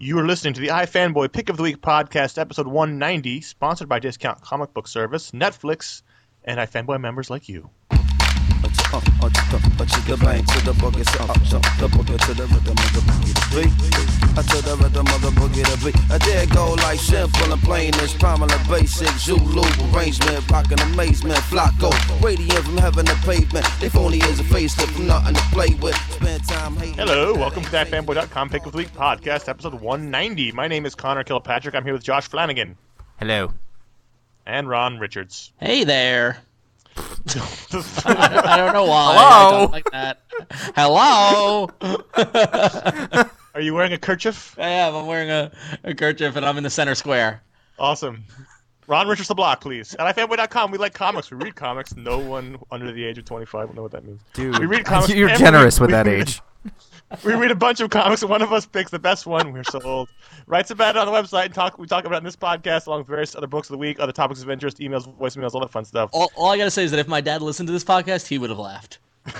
You are listening to the iFanboy Pick of the Week podcast, episode 190, sponsored by Discount Comic Book Service, Netflix, and iFanboy members like you. I dare go like simple and plain as prominent basic Zulu arrangement, rockin' amazement, flocko, radiant from heaven to pavement. If only is a facelift from nothing to play with. Spend time hating. Hello, welcome to the iFanboy.com Pick of the Week podcast, episode 190. My name is Connor Kilpatrick. I'm here with Josh Flanagan Hello. and Ron Richards. Hey there. I don't know why. Hello? I don't like that. Hello. Are you wearing a kerchief? I am. I'm wearing a, a kerchief and I'm in the center square. Awesome. Ron Richards the block, please. At iFanboy.com, we like comics. We read comics. No one under the age of 25 will know what that means. Dude, We read comics you're every generous with We that read- age. We read a bunch of comics, and one of us picks the best one. We're so old. Writes about it on the website, and talk. We talk about it in this podcast, along with various other books of the week, other topics of interest, emails, voicemails, all that fun stuff. All, all I gotta say is that if my dad listened to this podcast, he would have laughed. That's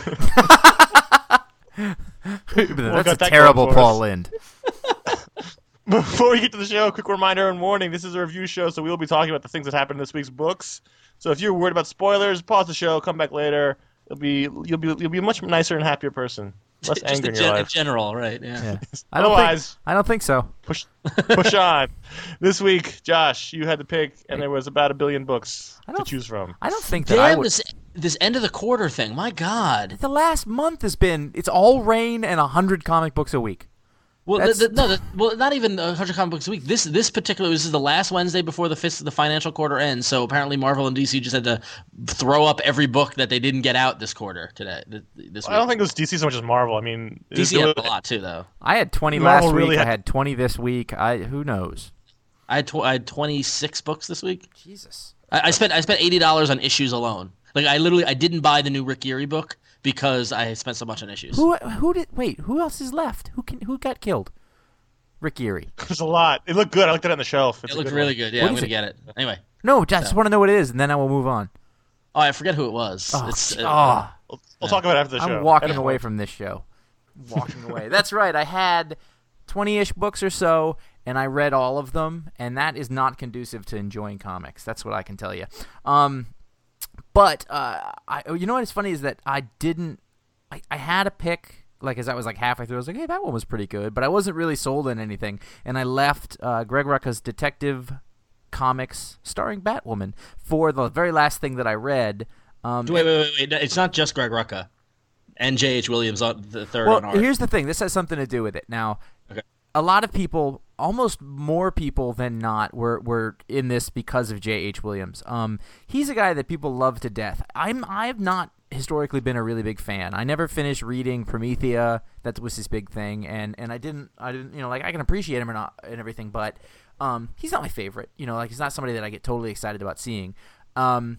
that a terrible going for Paul us. Lind. Before we get to the show, a quick reminder and warning: this is a review show, so we will be talking about the things that happened in this week's books. So if you're worried about spoilers, pause the show, come back later. You'll be you'll be you'll be a much nicer and happier person. Less Just anger in, in your gen- in life. general, right? Yeah. Yeah. I don't Otherwise- think. I don't think so. push push on. This week, Josh, you had to pick, and there was about a billion books I to don't- choose from. I don't think that I would. this this end of the quarter thing. My God. The last month has been. It's all rain and a hundred comic books a week. Well, the, the, no, the, well, not even a hundred comic books a week. This this particular this is the last Wednesday before the fis- the financial quarter ends. So apparently, Marvel and DC just had to throw up every book that they didn't get out this quarter today. This week. I don't think it was DC so much as Marvel. I mean, DC had really- a lot too, though. I had 20 Marvel last week. really I had- had 20 this week. I who knows. I had tw- I had twenty six books this week. Jesus. I, I spent I spent eighty dollars on issues alone. Like I literally I didn't buy the new Rick Geary book because I spent so much on issues. Who who did wait? Who else is left? Who can who got killed? Rick Erie. There's a lot. It looked good. I looked at it on the shelf. It's It looked good really one. good. Yeah, What I'm gonna it? get it anyway. No, I just want to know what it is, and then I will move on. Oh, I forget who it was. Oh, it's, uh, oh, We'll, we'll talk about it after the show. I'm walking Edit away from this show. Walking away. That's right. I had 20-ish books or so, and I read all of them, and that is not conducive to enjoying comics. That's what I can tell you. Um, but uh, I, you know what is funny is that I didn't. I, I had a pick. Like as I was like halfway through, I was like, "Hey, that one was pretty good," but I wasn't really sold on anything, and I left uh, Greg Rucka's Detective Comics starring Batwoman for the very last thing that I read. Um, Wait, wait, wait, wait. It's not just Greg Rucka and J.H. Williams on the third well, here's the thing. This has something to do with it. Now, Okay. a lot of people, almost more people than not, were were in this because of J.H. Williams. Um, he's a guy that people love to death. I'm I've not historically been a really big fan. I never finished reading Promethea. That was his big thing, and and I didn't I didn't you know like I can appreciate him or not and everything, but um, he's not my favorite. You know, like he's not somebody that I get totally excited about seeing. Um,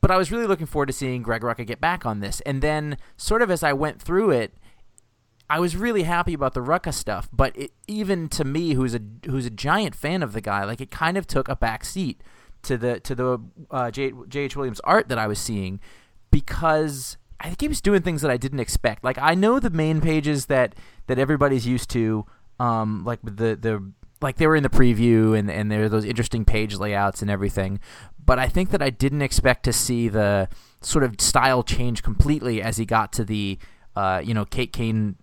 but I was really looking forward to seeing Greg Rucka get back on this. And then, sort of as I went through it, I was really happy about the Rucka stuff. But it, even to me, who's a who's a giant fan of the guy, like it kind of took a back seat to the to the uh. Williams art that I was seeing because I think he was doing things that I didn't expect. Like I know the main pages that that everybody's used to, um, like the the like they were in the preview and and there are those interesting page layouts and everything. But I think that I didn't expect to see the sort of style change completely as he got to the uh, you know Kate Kane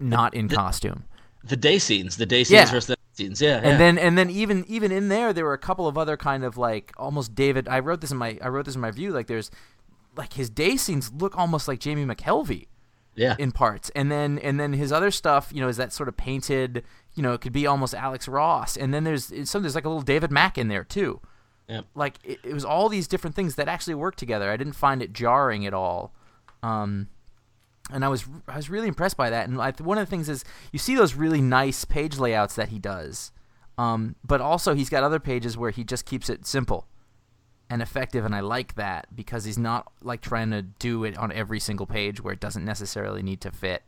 not in costume. the day scenes, the day scenes Yeah. versus the night scenes. Yeah, And yeah. then and then even even in there there were a couple of other kind of like almost David I wrote this in my I wrote this in my review like there's like his day scenes look almost like Jamie McKelvie yeah. in parts and then and then his other stuff you know is that sort of painted you know it could be almost alex ross and then there's it's some there's like a little david mack in there too Yep. like it, it was all these different things that actually worked together i didn't find it jarring at all um and i was i was really impressed by that and I, one of the things is you see those really nice page layouts that he does um but also he's got other pages where he just keeps it simple and effective and I like that because he's not like trying to do it on every single page where it doesn't necessarily need to fit.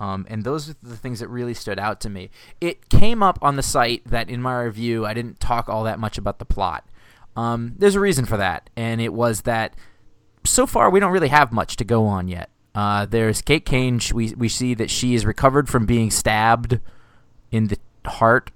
Um, and those are the things that really stood out to me. It came up on the site that in my review I didn't talk all that much about the plot. Um, there's a reason for that, and it was that so far we don't really have much to go on yet. Uh, there's Kate Kane. We we see that she is recovered from being stabbed in the heart.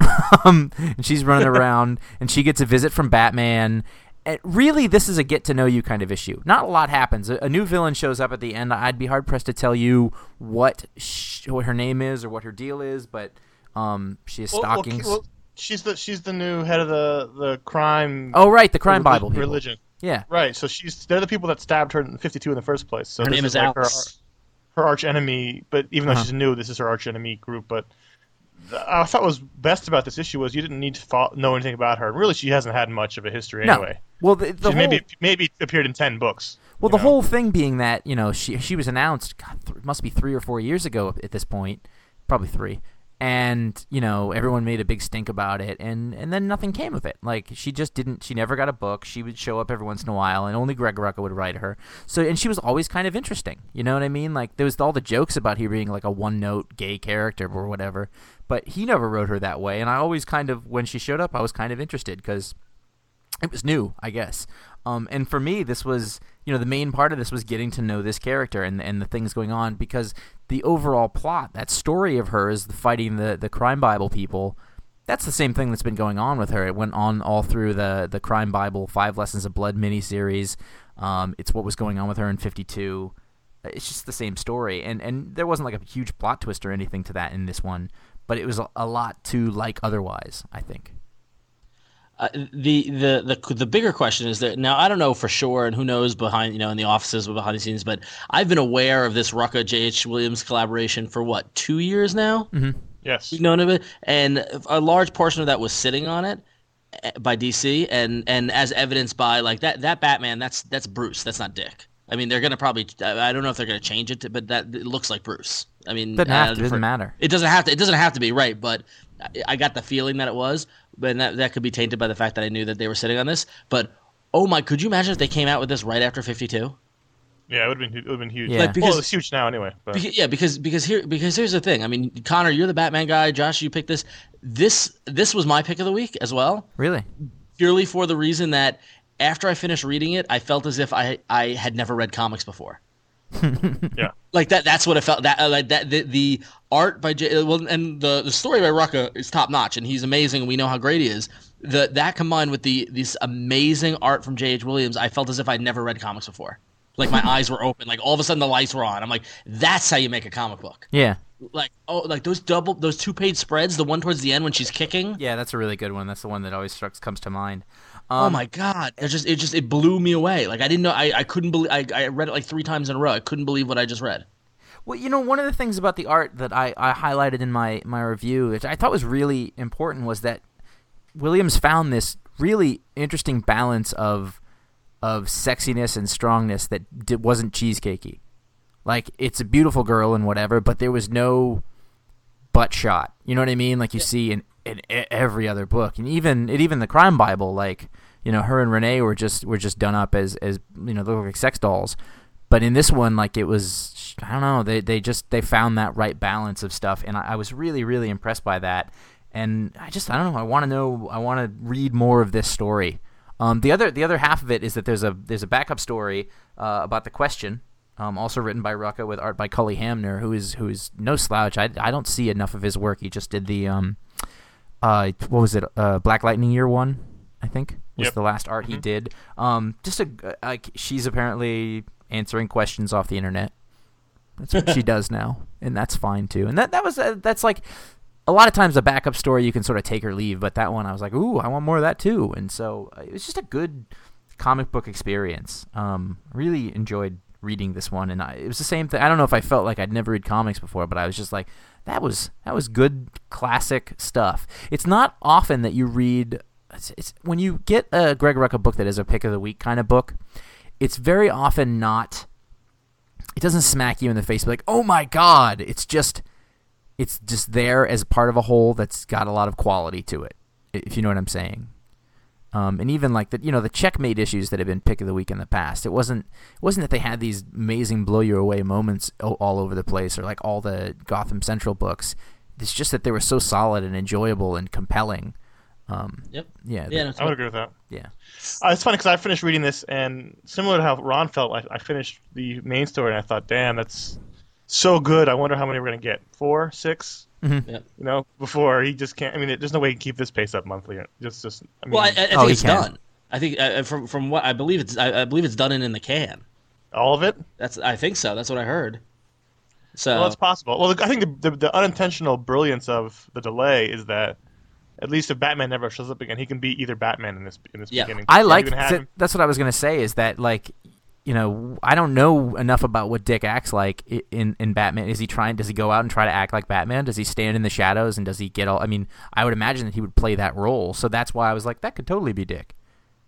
um, and she's running around, and she gets a visit from Batman. And really, this is a get to know you kind of issue. Not a lot happens. A, a new villain shows up at the end. I'd be hard pressed to tell you what sh- what her name is or what her deal is, but um, she has Well, well, stockings. well, she's the she's the new head of the the crime. oh, right, the crime relig- Bible people. religion. Yeah, Right. So she's they're the people that stabbed her in '52 in the first place. So Her name is like her, Alice. her arch enemy. But even though Uh-huh. she's new, this is her arch enemy group. But th- I thought was best about this issue was you didn't need to fo- know anything about her. Really, she hasn't had much of a history no. anyway. Well, the, the She whole, maybe maybe appeared in ten books. Well, the know? whole thing being that you know she she was announced, God, th- it must be three or four years ago at this point, probably three, and you know everyone made a big stink about it, and and then nothing came of it. Like she just didn't, she never got a book. She would show up every once in a while, and only Greg Rucka would write her. So and she was always kind of interesting. You know what I mean? Like there was all the jokes about her being like a one note gay character or whatever, but he never wrote her that way. And I always kind of when she showed up, I was kind of interested because it was new, I guess. Um, and for me, this was you know the main part of this was getting to know this character and and the things going on because the overall plot, that story of hers, the fighting the the crime Bible people. That's the same thing that's been going on with her. It went on all through the the crime Bible Five Lessons of Blood miniseries. Um, it's what was going on with her in '52. It's just the same story, and and there wasn't like a huge plot twist or anything to that in this one, but it was a, a lot to like otherwise. I think. Uh, the, the the the bigger question is that now I don't know for sure, and who knows behind you know in the offices or behind the scenes, but I've been aware of this Rucka J.H. Williams collaboration for what two years now. Yes. You've known of it, and a large portion of that was sitting on it eh, by DC, and and as evidenced by like that that Batman, that's that's Bruce, that's not Dick. I mean, they're gonna probably. I don't know if they're gonna change it, to, but that it looks like Bruce. I mean, Doesn't uh, have to. Doesn't for- matter. It doesn't have to. It doesn't have to be right, but I, I got the feeling that it was, but that that could be tainted by the fact that I knew that they were sitting on this. But oh my, could you imagine if they came out with this right after Fifty Two? Yeah, it would have been it would have been huge. Yeah. Like, well, because- it's huge now anyway. But Beca- yeah, because because here because here's the thing. I mean, Connor, you're the Batman guy. Josh, you picked this. This this was my pick of the week as well, Really. purely for the reason that after I finished reading it, I felt as if I I had never read comics before. yeah. Like that. That's what it felt. That uh, like that. The, the art by J. Well, and the the story by Rucka is top notch, and he's amazing. and We know how great he is. The that combined with the this amazing art from J. H. Williams, I felt as if I'd never read comics before. Like my eyes were open. Like all of a sudden the lights were on. I'm like, that's how you make a comic book. Yeah. Like oh, like those double those two page spreads. The one towards the end when she's kicking. Yeah, that's a really good one. That's the one that always comes to mind. Oh Um, my god! It just it just it blew me away. Like I didn't know. I, I couldn't believe. I, I read it like three times in a row. I couldn't believe what I just read. Well, you know, one of the things about the art that I, I highlighted in my, my review, which I thought was really important, was that Williams found this really interesting balance of of sexiness and strongness that di- wasn't cheesecakey. Like it's a beautiful girl and whatever, but there was no butt shot. You know what I mean? Like you see in, in every other book, and even it even the crime Bible, like you know, her and Renee were just were just done up as as you know, they look like sex dolls. But in this one, like it was, I don't know, they they just they found that right balance of stuff, and I, I was really really impressed by that. And I just I don't know, I want to know, I want to read more of this story. Um, the other the other half of it is that there's a there's a backup story uh, about the question, um, also written by Rucka with art by Cully Hamner, who is who is no slouch. I, I don't see enough of his work. He just did the um, uh, what was it? Uh, Black Lightning Year One, I think was Yep. the last art he did. Um, just a like she's apparently answering questions off the internet. That's what she does now, and that's fine too. And that that was uh, that's like a lot of times a backup story you can sort of take or leave, but that one I was like, ooh, I want more of that too. And so uh, it was just a good comic book experience. Um, really enjoyed reading this one, and I, it was the same thing. I don't know if I felt like I'd never read comics before, but I was just like, that was that was good classic stuff. It's not often that you read. It's, it's when you get a Greg Rucka book that is a pick of the week kind of book. It's very often not. It doesn't smack you in the face, like, oh my god! It's just it's just there as part of a whole that's got a lot of quality to it, if you know what I'm saying. Um, and even like the you know the checkmate issues that have been pick of the week in the past, it wasn't it wasn't that they had these amazing blow you away moments all over the place or like all the Gotham Central books. It's just that they were so solid and enjoyable and compelling. Um, Yep. yeah, Yeah. that- No, I would agree with that. yeah. Uh, it's funny because I finished reading this, and similar to how Ron felt, I, I finished the main story, and I thought, "Damn, that's so good. I wonder how many we're gonna get. Four, six? Mm-hmm. Yep. You know, before he just can't. I mean, there's no way he can keep this pace up monthly. Just, just. I mean, Well, I, I think Oh, it's done. I think uh, from from what I believe it's I, I believe it's done in, in the can. all of it. That's I think so. That's what I heard. So Well, it's possible. Well, I think the, the the unintentional brilliance of the delay is that at least if Batman never shows up again, he can be either Batman in this in this Yeah. beginning. I like even have th- that's what I was gonna say is that like you know I don't know enough about what Dick acts like in in Batman. Is he trying? Does he go out and try to act like Batman? Does he stand in the shadows and does he get all? I mean, I would imagine that he would play that role. So that's why I was like, that could totally be Dick.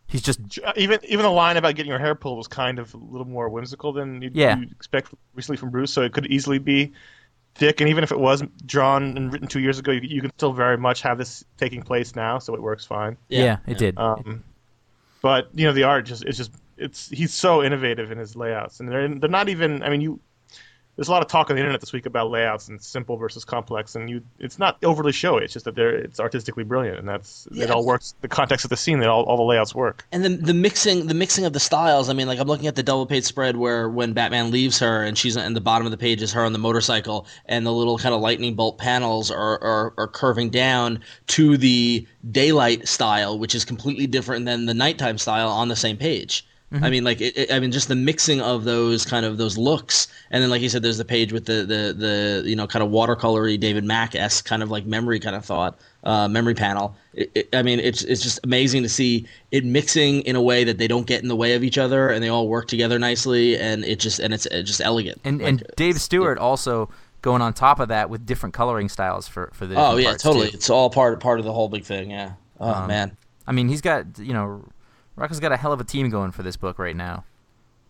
He's just Uh, even even the line about getting your hair pulled was kind of a little more whimsical than you'd, Yeah. you'd expect recently from Bruce. So it could easily be Dick, and even if it was drawn and written two years ago, you, you can still very much have this taking place now, so it works fine. yeah, it did. Um, but you know, the art just it's just it's he's so innovative in his layouts, and they're they're not even. I mean, you there's a lot of talk on the internet this week about layouts and simple versus complex, and you it's not overly showy. It's just that they're it's artistically brilliant, and that's it all works. The context of the scene, that all, all the layouts work. and the the mixing the mixing of the styles. I mean, like I'm looking at the double page spread where when Batman leaves her and she's in the bottom of the page is her on the motorcycle, and the little kind of lightning bolt panels are are, are curving down to the daylight style, which is completely different than the nighttime style on the same page. I mean, like, it, it- I mean, just the mixing of those kind of those looks, and then, like you said, there's the page with the the the you know kind of watercolory David Mack esque kind of like memory kind of thought, uh, memory panel. It, I mean, it's it's just amazing to see it mixing in a way that they don't get in the way of each other, and they all work together nicely, and it just and it's, it's just elegant. and Like, and Dave Stewart also going on top of that with different coloring styles for for the oh yeah, totally. too. It's all part part of the whole big thing. Yeah. Oh Um, man. I mean, he's got you know, Rucka's got a hell of a team going for this book right now,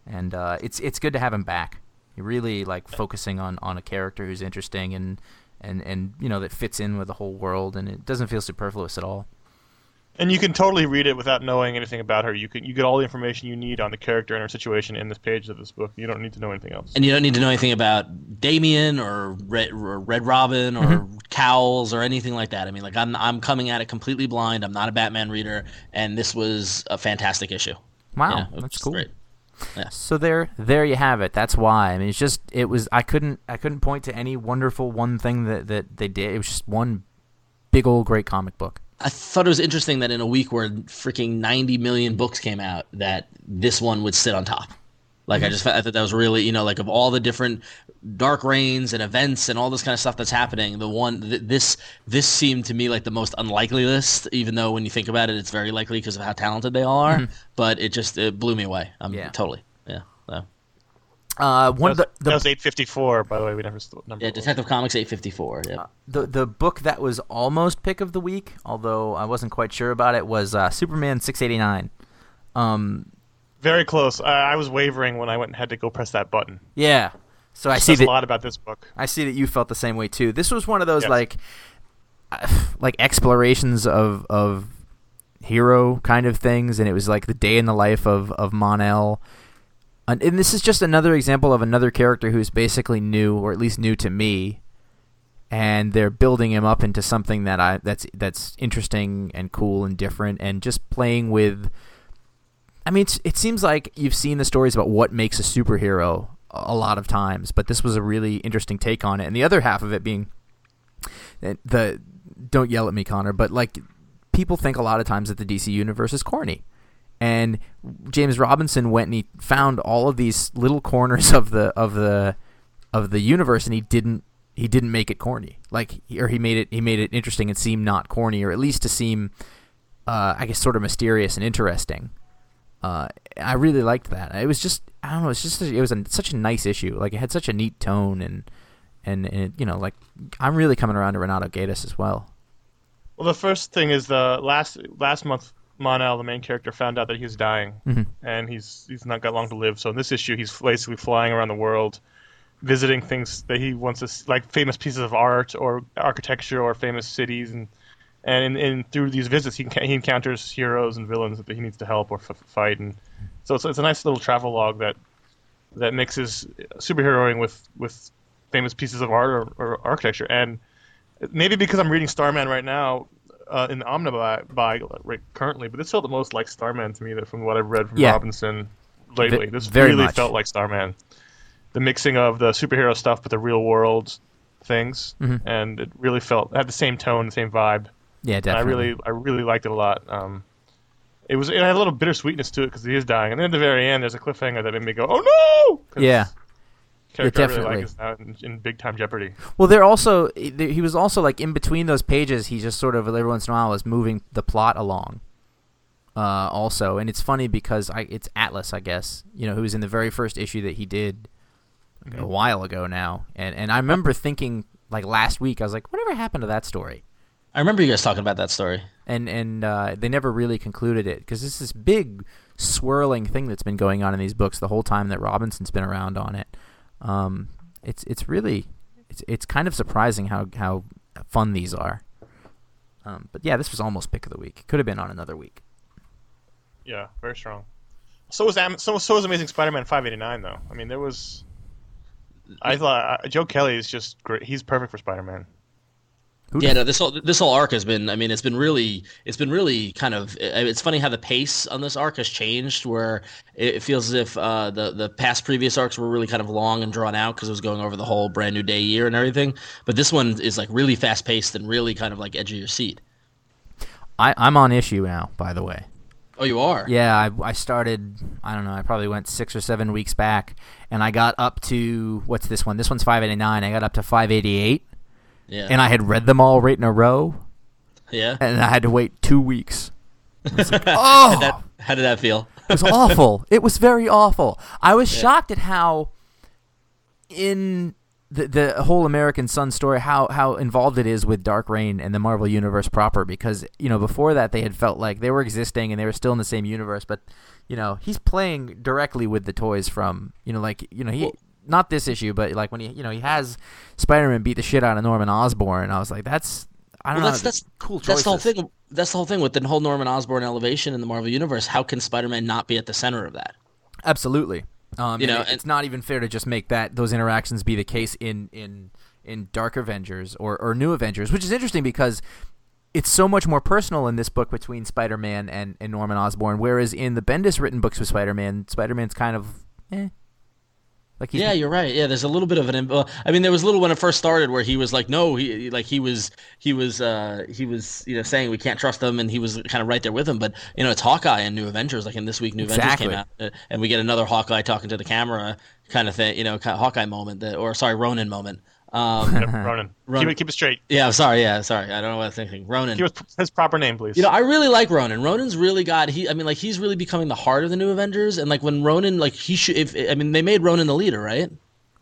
and uh, it's it's good to have him back. He really like focusing on, on a character who's interesting and, and and you know that fits in with the whole world, and it doesn't feel superfluous at all. And you can totally read it without knowing anything about her. You can you get all the information you need on the character and her situation in this page of this book. You don't need to know anything else. And you don't need to know anything about Damian or Red, or Red Robin or Mm-hmm. Cowls or anything like that. I mean, like I'm I'm coming at it completely blind. I'm not a Batman reader, and this was a fantastic issue. Wow, Yeah, that's was cool. Great. So there, there you have it. That's why. I mean, it's just it was. I couldn't I couldn't point to any wonderful one thing that that they did. It was just one big old great comic book. I thought it was interesting that in a week where freaking 90 million books came out, that this one would sit on top. Like I mm-hmm. just I thought that was really you know like of all the different dark reigns and events and all this kind of stuff that's happening, the one th- this this seemed to me like the most unlikely list. Even though when you think about it, it's very likely because of how talented they all are. Mm-hmm. But it just it blew me away. I'm Yeah. totally Uh, one that of was, the, the that was 854, by the way. We never st- number. yeah, it was. Detective Comics 854. Yeah. the the book that was almost pick of the week, although I wasn't quite sure about it, was uh, Superman six eighty nine. Um, Very close. I, I was wavering when I went and had to go press that button. yeah. So I see that a lot about this book. I see that you felt the same way too. This was one of those Yes. like uh, like explorations of of hero kind of things, and it was like the day in the life of of Mon-El. And, this is just another example of another character who's basically new, or at least new to me, and they're building him up into something that I that's that's interesting and cool and different, and just playing with. I mean, it seems like you've seen the stories about what makes a superhero a lot of times, but this was a really interesting take on it. And the other half of it being the, the don't yell at me, Connor, but like people think a lot of times that the DC universe is corny. And James Robinson went and he found all of these little corners of the of the of the universe, and he didn't he didn't make it corny. Like or he made it he made it interesting and seem not corny, or at least to seem uh, I guess sort of mysterious and interesting. Uh, I really liked that. It was just I don't know. It's just it was a, such a nice issue. Like it had such a neat tone and and, and it, you know like I'm really coming around to Renato Guedes as well. Well, the first thing is the last last month, Mon-El, the main character, found out that he's was dying, Mhm. and he's he's not got long to live. So in this issue, he's basically flying around the world, visiting things that he wants to like famous pieces of art or architecture or famous cities, and and in, in through these visits, he he encounters heroes and villains that he needs to help or f- fight, and so it's, it's a nice little travel log that that mixes superheroing with with famous pieces of art or, or architecture and maybe because I'm reading Starman right now uh, in the Omnibus by right currently, but this felt the most like Starman to me that from what I've read from Yeah. Robinson lately. Ve- this really much. felt like Starman. The mixing of the superhero stuff with the real world things, Mhm. and it really felt it had the same tone, the same vibe. Yeah, And I really, I really liked it a lot. Um, it was it had a little bittersweetness to it because he is dying, and then at the very end, there's a cliffhanger that made me go, "Oh no!" 'Cause Yeah. character I really definitely. like is now in, in big time jeopardy. Well, they're also he was also like in between those pages. He just sort of every once in a while was moving the plot along. Uh, also, and it's funny because I it's Atlas, I guess, you know, who was in the very first issue that he did like, a while ago now, and and I remember thinking like last week, I was like, whatever happened to that story? I remember you guys talking about that story. and and uh, they never really concluded it because it's this big swirling thing that's been going on in these books the whole time that Robinson's been around on it. Um, it's it's really it's it's kind of surprising how how fun these are. Um, but yeah, this was almost pick of the week. Could have been on another week. Yeah, very strong. So was so so was Amazing Spider-Man 589 though. I mean, there was. I thought uh, Joe Kelly is just great. He's perfect for Spider-Man. Who Yeah, no, this whole this whole arc has been. I mean, it's been really, it's been really kind of. It's funny how the pace on this arc has changed. Where it feels as if uh, the the past previous arcs were really kind of long and drawn out because it was going over the whole brand new day year and everything. But this one is like really fast paced and really kind of like edge of your seat. I I'm on issue now, by the way. Oh, you are. Yeah, I, I started. I don't know. I probably went six or seven weeks back, and I got up to what's this one? This one's five eighty nine. I got up to five eighty eight, Yeah. and I had read them all right in a row, yeah. and I had to wait two weeks. How Oh, that, how did that feel? it was awful. It was very awful. I was shocked at how in the the whole American Son story how how involved it is with Dark Reign and the Marvel universe proper because you know before that they had felt like they were existing and they were still in the same universe but you know he's playing directly with the toys from you know like you know he Well- not this issue but like when he you know he has Spider-Man beat the shit out of Norman Osborn I was like that's I don't Well, know that's that's cool That's the whole thing. That's the whole thing with the whole Norman Osborn elevation in the Marvel universe. How can Spider-Man not be at the center of that? Absolutely. Um, You know, it- and- it's not even fair to just make that those interactions be the case in in in Dark Avengers or or New Avengers, which is interesting because it's so much more personal in this book between Spider-Man and, and Norman Osborn, whereas in the Bendis written books with Spider-Man, Spider-Man's kind of eh. Like he's Yeah, you're right. Yeah, there's a little bit of an. I mean, there was a little when it first started where he was like, no, he like he was he was uh he was you know saying we can't trust them, and he was kind of right there with him. But you know, it's Hawkeye and New Avengers. Like in this week, New Exactly. Avengers came out, uh, and we get another Hawkeye talking to the camera kind of thing. You know, kind of Hawkeye moment, that, or sorry, Ronin moment. Um, Yep, Ronan. Ronan. Keep it keep it straight. yeah, I'm sorry. Yeah, sorry. I don't know what I'm thinking. Ronan. Give us his proper name, please. You know, I really like Ronan. Ronan's really got he. I mean, like he's really becoming the heart of the New Avengers, and like when Ronan, like he should. If I mean, they made Ronan the leader, right?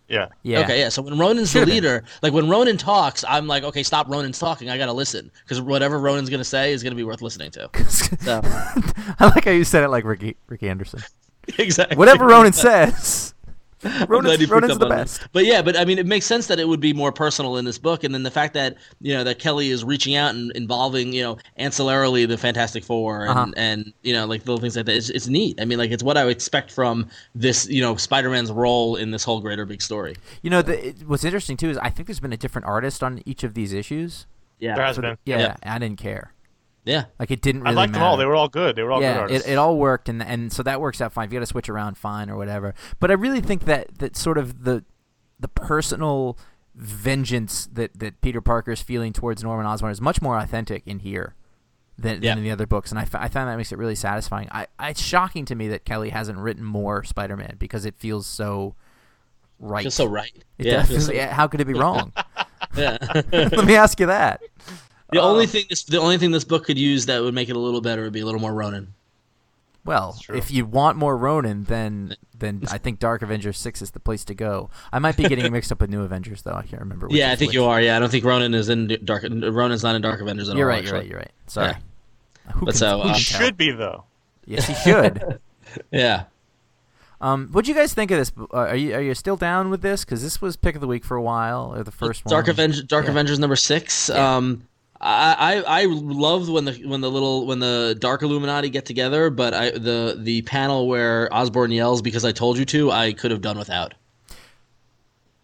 yeah. yeah. Okay, yeah. So when Ronan's Should've the been. leader, like when Ronan talks, I'm like, okay, stop Ronan's talking. I gotta listen because whatever Ronan's gonna say is gonna be worth listening to. So I like how you said it like Ricky Ricky Anderson. exactly. Whatever Ronan says, I'm glad Ronan's, you Ronan's the on that. best. But yeah, but I mean, it makes sense that it would be more personal in this book, and then the fact that you know that Kelly is reaching out and involving you know ancillarily the Fantastic Four and Uh-huh. and you know like little things like that. It's, it's neat. I mean, like it's what I would expect from this you know Spider-Man's role in this whole greater big story. You know, the, it, what's interesting too is I think there's been a different artist on each of these issues. Yeah, There has For the- been. yeah, Yeah. I didn't care. Yeah. Like it didn't really I really liked them all. They were all good. They were all good yeah, artists. it, it all worked, and and so that works out fine. If you got to switch around, fine or whatever. But I really think that that sort of the the personal vengeance that that Peter Parker's feeling towards Norman Osborn is much more authentic in here than, Yeah. than in the other books, and I, f- I find that makes it really satisfying. I, I it's shocking to me that Kelly hasn't written more Spider-Man because it feels so right. Feels so right. It yeah, does. so- Yeah, how could it be wrong? yeah. Let me ask you that. The Uh, only thing this the only thing this book could use that would make it a little better would be a little more Ronin. Well, if you want more Ronin, then then I think Dark Avengers six is the place to go. I might be getting mixed up with New Avengers though. I can't remember. Which yeah, I think which. you are. Yeah, I don't think Ronin is in Dark. Ronan's not in Dark Avengers at You're all. right. You're right. You're right. Sorry. Who But can- so, uh, He should be though. Yes, he should. Yeah. um, what do you guys think of this? Uh, are you are you still down with this? Because this was pick of the week for a while, or the first Dark one. Avengers. Dark Yeah. Avengers number six. Yeah. Um, I, I I loved when the when the little when the Dark Illuminati get together, but I the the panel where Osborn yells because I told you to, I could have done without.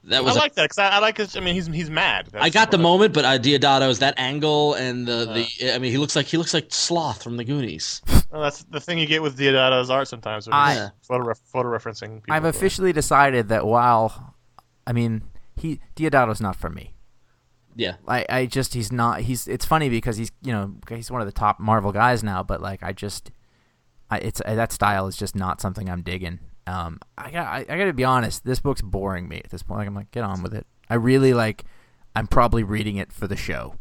That I was a- like that because I, I like his. I mean, he's he's mad. I got the That's- moment, but uh, Deodato's that angle and the, Uh. the I mean he looks like he looks like Sloth from the Goonies. Well, that's the thing you get with Deodato's art sometimes. I- I, photo, ref, photo referencing. People I've to it. officially decided that while, I mean, he Deodato's not for me. Yeah. I, I just he's not he's it's funny because he's you know he's one of the top Marvel guys now, but like I just I it's that style is just not something I'm digging. Um, I got I, I got to be honest, this book's boring me at this point. Like, I'm like, get on with it. I really like. I'm probably reading it for the show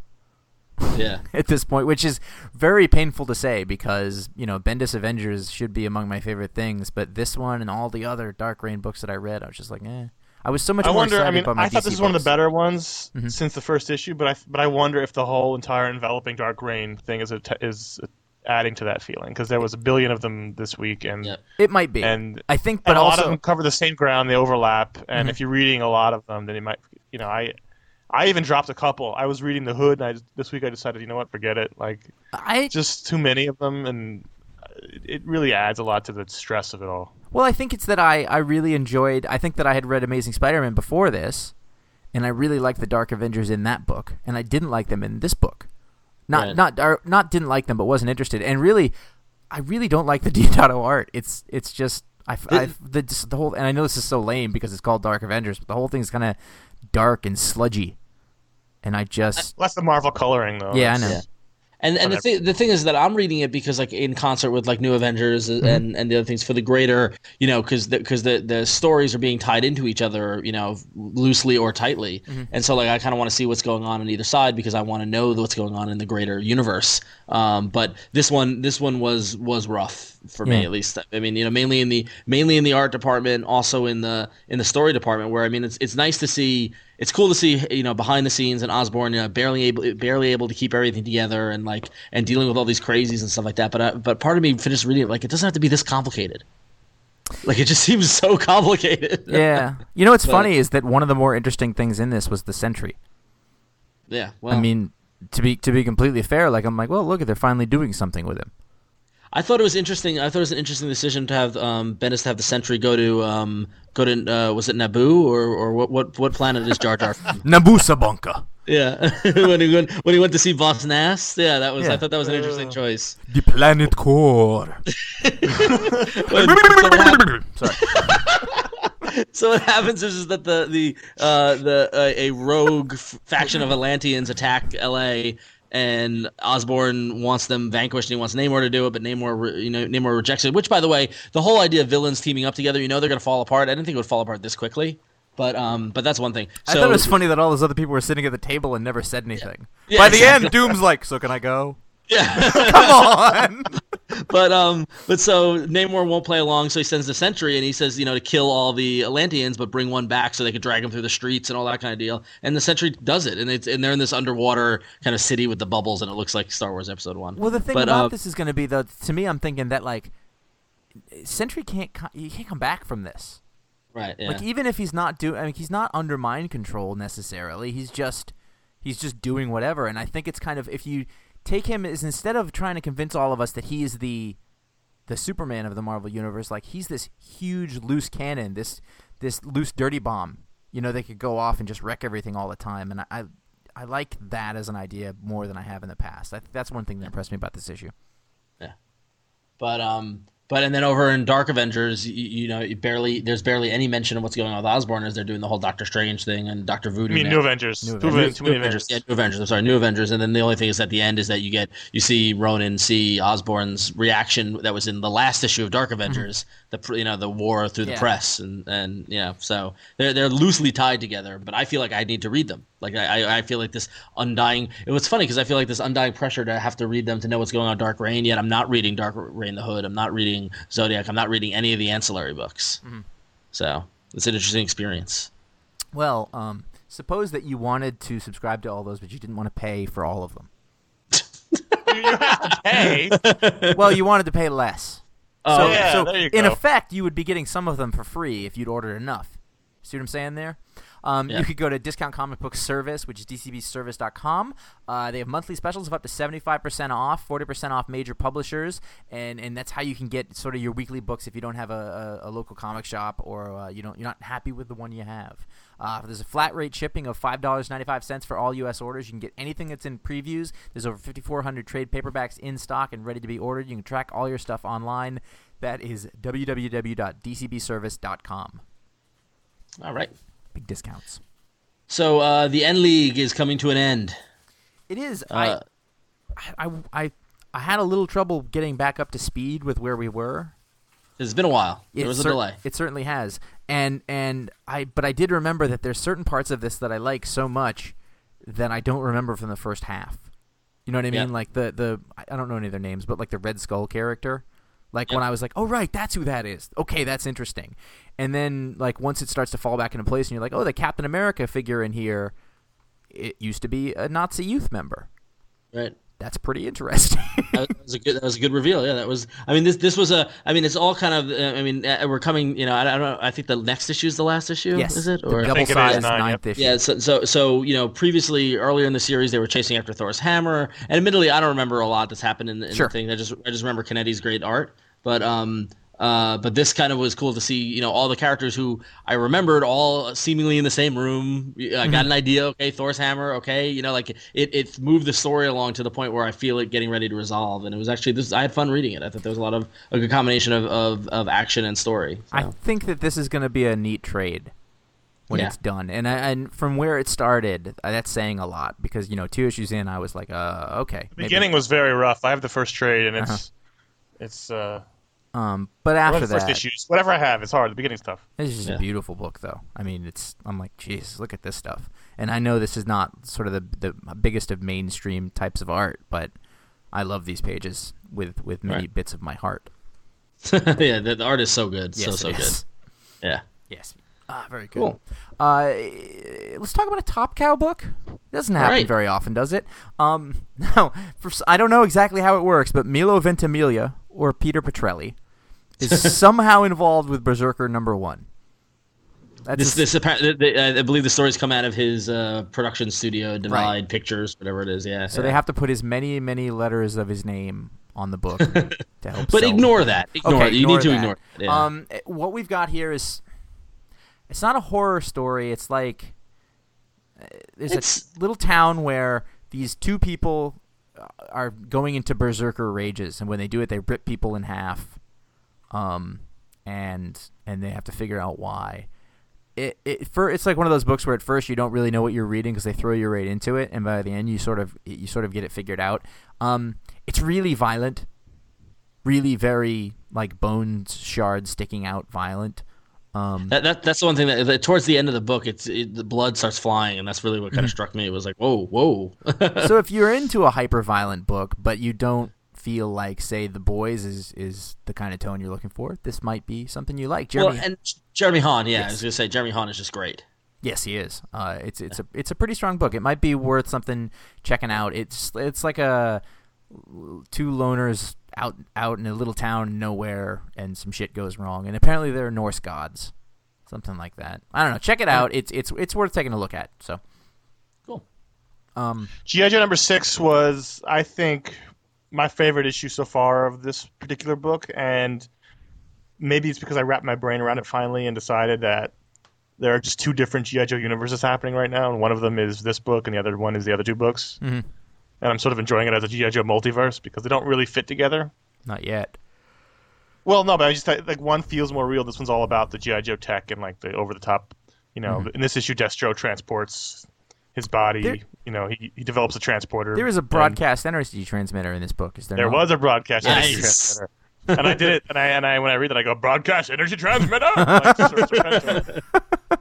Yeah. at this point, which is very painful to say because you know Bendis Avengers should be among my favorite things, but this one and all the other Dark Reign books that I read, I was just like, eh. I was so much I more wonder. excited I mean, by my I thought DC this was one of the better ones Mhm. since the first issue, but I but I wonder if the whole entire enveloping Dark Reign thing is a t- is adding to that feeling because there was a billion of them this week, and Yep. It might be. and I think, but but a lot of them cover the same ground. They overlap, and Mhm. if you're reading a lot of them, then it might. You know, I I even dropped a couple. I was reading the Hood, and I this week I decided, you know what, forget it. Like I just too many of them, and it it really adds a lot to the stress of it all. Well, I think it's that I, I really enjoyed. I think that I had read Amazing Spider-Man before this, and I really liked the Dark Avengers in that book, and I didn't like them in this book. Not Right. not or not didn't like them, but wasn't interested. And really, I really don't like the Deodato art. It's it's just I, I the just the whole and I know this is so lame because it's called Dark Avengers, but the whole thing's kind of dark and sludgy, and I just Less the Marvel coloring though. yeah I It's- know. Yeah. And and the thing the thing is that I'm reading it because like in concert with like New Avengers Mm-hmm. and and the other things for the greater you know because because the, the stories are being tied into each other you know loosely or tightly Mm-hmm. and so like I kind of want to see what's going on on either side because I want to know what's going on in the greater universe. Um, but this one this one was was rough for me at least. I mean you know mainly in the mainly in the art department, also in the in the story department where I mean it's it's nice to see it's cool to see you know behind the scenes and Osborn you know, barely able barely able to keep everything together and like and dealing with all these crazies and stuff like that. But I, but part of me finished reading it like it doesn't have to be this complicated. Like it just seems so complicated. Yeah, you know what's But- funny is that one of the more interesting things in this was the Sentry. yeah. Well, I mean, to be to be completely fair, like I'm like, well, look, they're finally doing something with him. I thought it was interesting. I thought it was an interesting decision to have um, Bendis to have the Sentry go to um, go to uh, was it Naboo or, or what what what planet is Jar Jar from? Nabusabunka, yeah, when he went when he went to see Boss Nass. Yeah, that was I thought that was an interesting choice. the planet core. So, what Sorry. so what happens is, is that the the uh, the uh, a rogue f- faction of Atlanteans attack L.A. and Osborn wants them vanquished. and He wants Namor to do it, but Namor you know Namor rejects it. Which, by the way, the whole idea of villains teaming up together, you know, they're gonna fall apart. I didn't think it would fall apart this quickly. But um, but that's one thing. So, I thought it was funny that all those other people were sitting at the table and never said anything. Yeah, By the exactly. end, Doom's like, "So can I go?" Yeah. Come on. but um, but so Namor won't play along, so he sends the Sentry, and he says, you know, to kill all the Atlanteans, but bring one back so they could drag him through the streets and all that kind of deal. And the Sentry does it, and it's and they're in this underwater kind of city with the bubbles, and it looks like Star Wars Episode One. well, the thing But, about uh, this is going to be though. To me, I'm thinking that like, Sentry can't co- he can't come back from this. right? Yeah. Like even if he's not doing, I mean, he's not under mind control necessarily. He's just he's just doing whatever. And I think it's kind of if you take him as instead of trying to convince all of us that he is the the Superman of the Marvel universe, like he's this huge loose cannon, this this loose dirty bomb. You know, they could go off and just wreck everything all the time. And I I, I like that as an idea more than I have in the past. I that's one thing that impressed me about this issue. Yeah, but um, but and then over in Dark Avengers, you, you know, you barely there's barely any mention of what's going on with Osborn as they're doing the whole Doctor Strange thing and Doctor Voodoo. I mean, now. New Avengers. New Too, Avengers. too many New Avengers. Avengers. Yeah, New Avengers. I'm sorry, New Avengers. And then the only thing is at the end is that you get you see Ronan see Osborn's reaction that was in the last issue of Dark mm-hmm. Avengers, the you know the war through the press and and you know so they're they're loosely tied together. But I feel like I need to read them. Like I I- I feel like this undying. It was funny because I feel like this undying pressure to have to read them to know what's going on Dark Reign. Yet I'm not reading Dark Reign the Hood. I'm not reading Zodiac. I'm not reading any of the ancillary books. So it's an interesting experience. Well, um, suppose that you wanted to subscribe to all those, but you didn't want to pay for all of them. you have to pay. well, you wanted to pay less. Oh, so, yeah, so there you in effect, you would be getting some of them for free if you'd ordered enough. See what I'm saying there? Um, Yeah. You could go to Discount Comic Book Service, which is dcbservice.com. Uh, they have monthly specials of up to 75% off, 40% off major publishers, and, and that's how you can get sort of your weekly books if you don't have a, a, a local comic shop or uh, you don't you're not happy with the one you have. Uh, there's a flat rate shipping of five dollars ninety five cents for all U.S. orders. You can get anything that's in previews. There's over 5,400 trade paperbacks in stock and ready to be ordered. You can track all your stuff online. That is www.dcbservice.com. All right. Big discounts. So uh, the End League is coming to an end. It is. Uh, I, I, I, I had a little trouble getting back up to speed with where we were. It's been a while. There It was a delay. It certainly has, and and I but I did remember that there's certain parts of this that I like so much that I don't remember from the first half. You know what I Yeah. mean? Like the the I don't know any of their names, but like the Red Skull character. Like Yep. when I was like, oh right, that's who that is. Okay, that's interesting. And then like once it starts to fall back into place, and you're like, oh, the Captain America figure in here, it used to be a Nazi youth member. Right. That's pretty interesting. that was a good. That was a good reveal. Yeah, that was. I mean, this this was a. I mean, it's all kind of. Uh, I mean, uh, we're coming. You know, I, I don't know. I think the next issue is the last issue. yes, Is it? the Or double think it is sized nine, ninth yep. issue. yeah. So, so so you know, previously earlier in the series, they were chasing after Thor's hammer, and admittedly, I don't remember a lot that's happened in, the, in Sure. the thing. I just I just remember Canete's great art, but um. Uh, but this kind of was cool to see, you know, all the characters who I remembered all seemingly in the same room. I Mm-hmm. got an idea. Okay, Thor's hammer. Okay, you know, like it, it moved the story along to the point where I feel it getting ready to resolve. And it was actually this. I had fun reading it. I thought there was a lot of a good combination of of, of action and story. I think that this is going to be a neat trade when Yeah. it's done, and I, and from where it started, uh, that's saying a lot because you know two issues in, I was like, uh, okay, The maybe. beginning was very rough. I have the first trade, and it's Uh-huh. it's uh Um, but after of the first that, issues. Whatever I have, it's hard. The beginning stuff. this is just Yeah. a beautiful book, though. I mean, it's I'm like, jeez, look at this stuff. And I know this is not sort of the the biggest of mainstream types of art, but I love these pages with with many Right. bits of my heart. yeah, the, the art is so good, Yes, so so it is. good. Yeah. Yes. Ah, very good. Cool. Uh, let's talk about a Top Cow book. It doesn't happen Right. very often, does it? Um, no. For, s- I don't know exactly how it works, but Milo Ventimiglia or Peter Petrelli is somehow involved with Berserker number one. That's This a- this appar- th- th- I believe the stories come out of his uh, production studio, Divide Pictures, whatever it is. Yeah. so yeah. they have to put as many many letters of his name on the book to help. But ignore that. Ignore okay, it. You ignore need to that. ignore. It. Yeah. Um, eh, what we've got here is it's not a horror story. It's like uh, there's It's- a little town where these two people uh, are going into berserker rages, and when they do it, they rip people in half. Um, and and they have to figure out why. It it for it's like one of those books where at first you don't really know what you're reading because they throw you right into it, and by the end you sort of you sort of get it figured out. Um, it's really violent really very like bones shards sticking out violent um That, that that's the one thing that, that towards the end of the book, it's it, the blood starts flying, and that's really what kind Mm-hmm. of struck me. It was like, whoa, whoa. so if you're into a hyper violent book but you don't feel like say the boys is is the kind of tone you're looking for this might be something you like. Jeremy well, and Jeremy Haun, yeah, I was gonna say Jeremy Haun is just great. yes he is. Uh it's it's a it's a pretty strong book. It might be worth something checking out. It's it's like a two loners out out in a little town nowhere and some shit goes wrong. And apparently they're norse gods. Something like that. I don't know. Check it out. It's it's it's worth taking a look at so. Cool. um GI Joe number six was, I think, my favorite issue so far of this particular book, and maybe it's because I wrapped my brain around it finally and decided that there are just two different GI Joe universes happening right now, and one of them is this book, and the other one is the other two books. Mhm. And I'm sort of enjoying it as a GI Joe multiverse because they don't really fit together. not yet Well, no, but I just like one feels more real. This one's all about the GI Joe tech and like the over the top. You know, in this issue, Destro transports his body. There- you know, he, he develops a transporter. there is a and broadcast energy transmitter in this book is there There not? was a broadcast energy transmitter, and I did it. And I and I when I read it, I go broadcast energy transmitter. like, Sir- Sir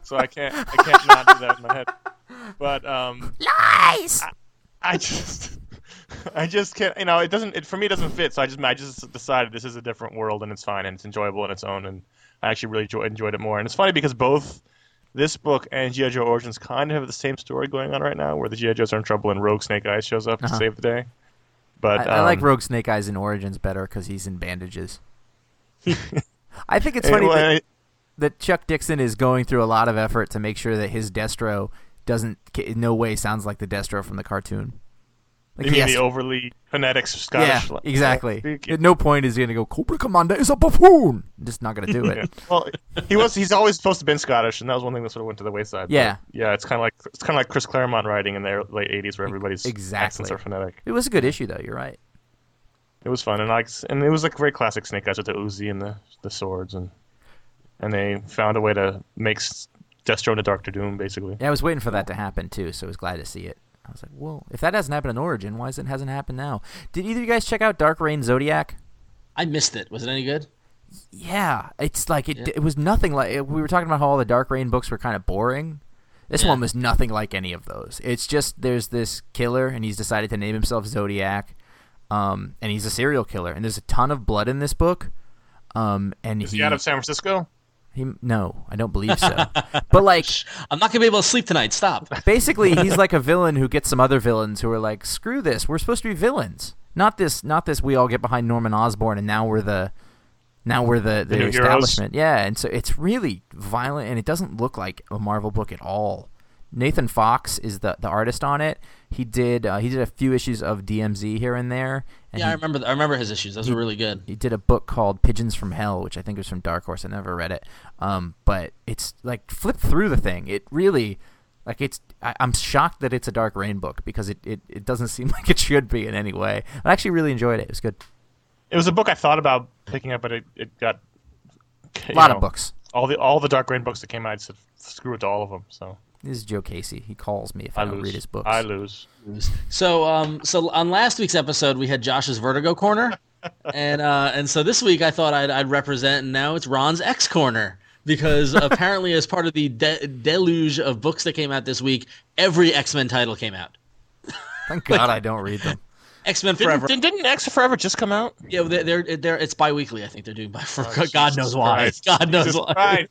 so I can't I can't not do that in my head. But um, Lies! I just I just can't you know it doesn't it for me it doesn't fit so I just I just decided this is a different world and it's fine and it's enjoyable on its own and I actually really enjoy, enjoyed it more and it's funny because both this book and G.I. Joe Origins kind of have the same story going on right now where the G.I. Joes are in trouble and Rogue Snake Eyes shows up Uh-huh. to save the day but I, I like um, Rogue Snake Eyes in Origins better because he's in bandages. I think it's funny that, that Chuck Dixon is going through a lot of effort to make sure that his Destro doesn't in no way sounds like the Destro from the cartoon. Like you mean the to- overly phonetics yeah, Scottish exactly. speak? At no point is he going to go Cobra Commander is a buffoon. Just not going to do Yeah. it. Well, he was. He's always supposed to have been Scottish, and that was one thing that sort of went to the wayside. but Yeah. yeah. It's kind of like it's kind of like Chris Claremont writing in the late '80s, where everybody's Exactly. accents are phonetic. It was a good issue though. You're right. It was fun, and like, and it was like a very classic Snake Eyes with the Uzi and the the swords, and and they found a way to make Destro into Doctor Doom, basically. Yeah, I was waiting for that to happen too, so I was glad to see it. I was like, well, if that hasn't happened in Origin, why is it hasn't happened now? Did either of you guys check out Dark Reign Zodiac? I missed it. Was it any good? Yeah, it's like it. Yeah. It was nothing like we were talking about how all the Dark Reign books were kind of boring. This Yeah. one was nothing like any of those. It's just there's this killer, and he's decided to name himself Zodiac, um, and he's a serial killer, and there's a ton of blood in this book. Um, and Is he, he out of San Francisco? He no, I don't believe so. but like I'm not gonna be able to sleep tonight. Stop. basically he's like a villain who gets some other villains who are like screw this we're supposed to be villains not this not this we all get behind norman osborn and now we're the now we're the, the new heroes. establishment yeah and so it's really violent and it doesn't look like a marvel book at all nathan fox is the, the artist on it he did uh, he did a few issues of dmz here and there and Yeah, I he, remember. I remember his issues. Those were really good. he did a book called Pigeons from Hell, which I think was from Dark Horse. I never read it, um, but it's like flip through the thing. It really, like, it's. I, I'm shocked that it's a Dark Reign book because it, it, it doesn't seem like it should be in any way. I actually really enjoyed it. It was good. It was a book I thought about picking up, but it, it got A lot know, of books. All the all the Dark Reign books that came out, I said screw it to all of them. So This is Joe Casey. He calls me if I, I don't lose. read his books. I lose. So, um, so on last week's episode, we had Josh's Vertigo corner, and uh, and so this week I thought I'd, I'd represent, and now it's Ron's X corner because apparently, as part of the de- deluge of books that came out this week, every X Men title came out. Thank God I don't read them. X Men Forever. didn't, didn't X Forever just come out? Yeah, they're, they're they're it's bi-weekly. I think they're doing by for Oh, God Jesus knows why. Christ. God knows Jesus why. Christ.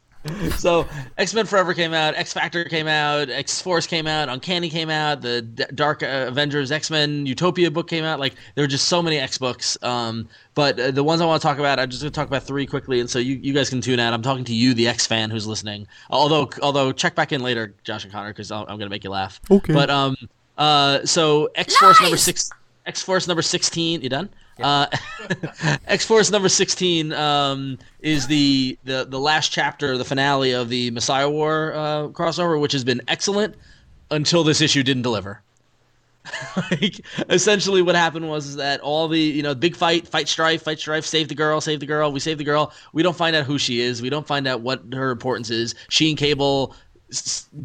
So X Men Forever came out, X Factor came out, X Force came out, Uncanny came out, the D- Dark uh, Avengers X Men Utopia book came out. Like there were just so many X books. Um, but uh, the ones I want to talk about, I'm just going to talk about three quickly, and so you, you guys can tune out. I'm talking to you, the X fan who's listening. Although although check back in later, Josh and Connor, because I'm going to make you laugh. Okay. But um, uh, so X Force number six. X Force number sixteen. You done? Uh, X Force number sixteen um, is the, the the last chapter, the finale of the Messiah War uh, crossover, which has been excellent until this issue didn't deliver. like, essentially, what happened was that all the you know big fight, fight strife, fight strife, save the girl, save the girl. We save the girl. We don't find out who she is. We don't find out what her importance is. She and Cable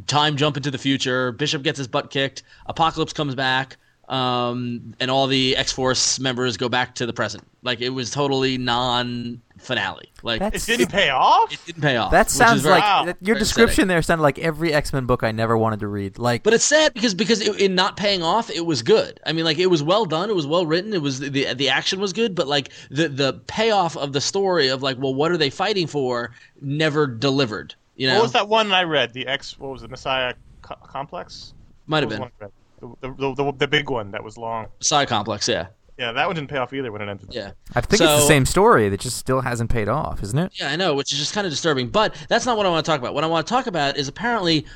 time jump into the future. Bishop gets his butt kicked. Apocalypse comes back, um, and all the X Force members go back to the present. Like it was totally non finale. Like It didn't pay off. it didn't pay off. That which is sounds very- like Wow. that- your very description there sounded like every X Men book I never wanted to read. Like, But it's sad because because it, in not paying off, it was good. I mean, like it was well done, it was well written, it was the the action was good, but like the the payoff of the story of like, well, what are they fighting for? Never delivered. You know, What was that one I read? The X. What was it? Messiah Co- Complex. might have What been was the one I read? The, the, the, the big one that was long. side complex. Yeah, Yeah, that one didn't pay off either when it ended. yeah. I think it's the same story that just still hasn't paid off, isn't it? Yeah, I know, which is just kind of disturbing. But that's not what I want to talk about. What I want to talk about is apparently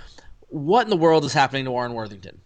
what in the world is happening to Warren Worthington.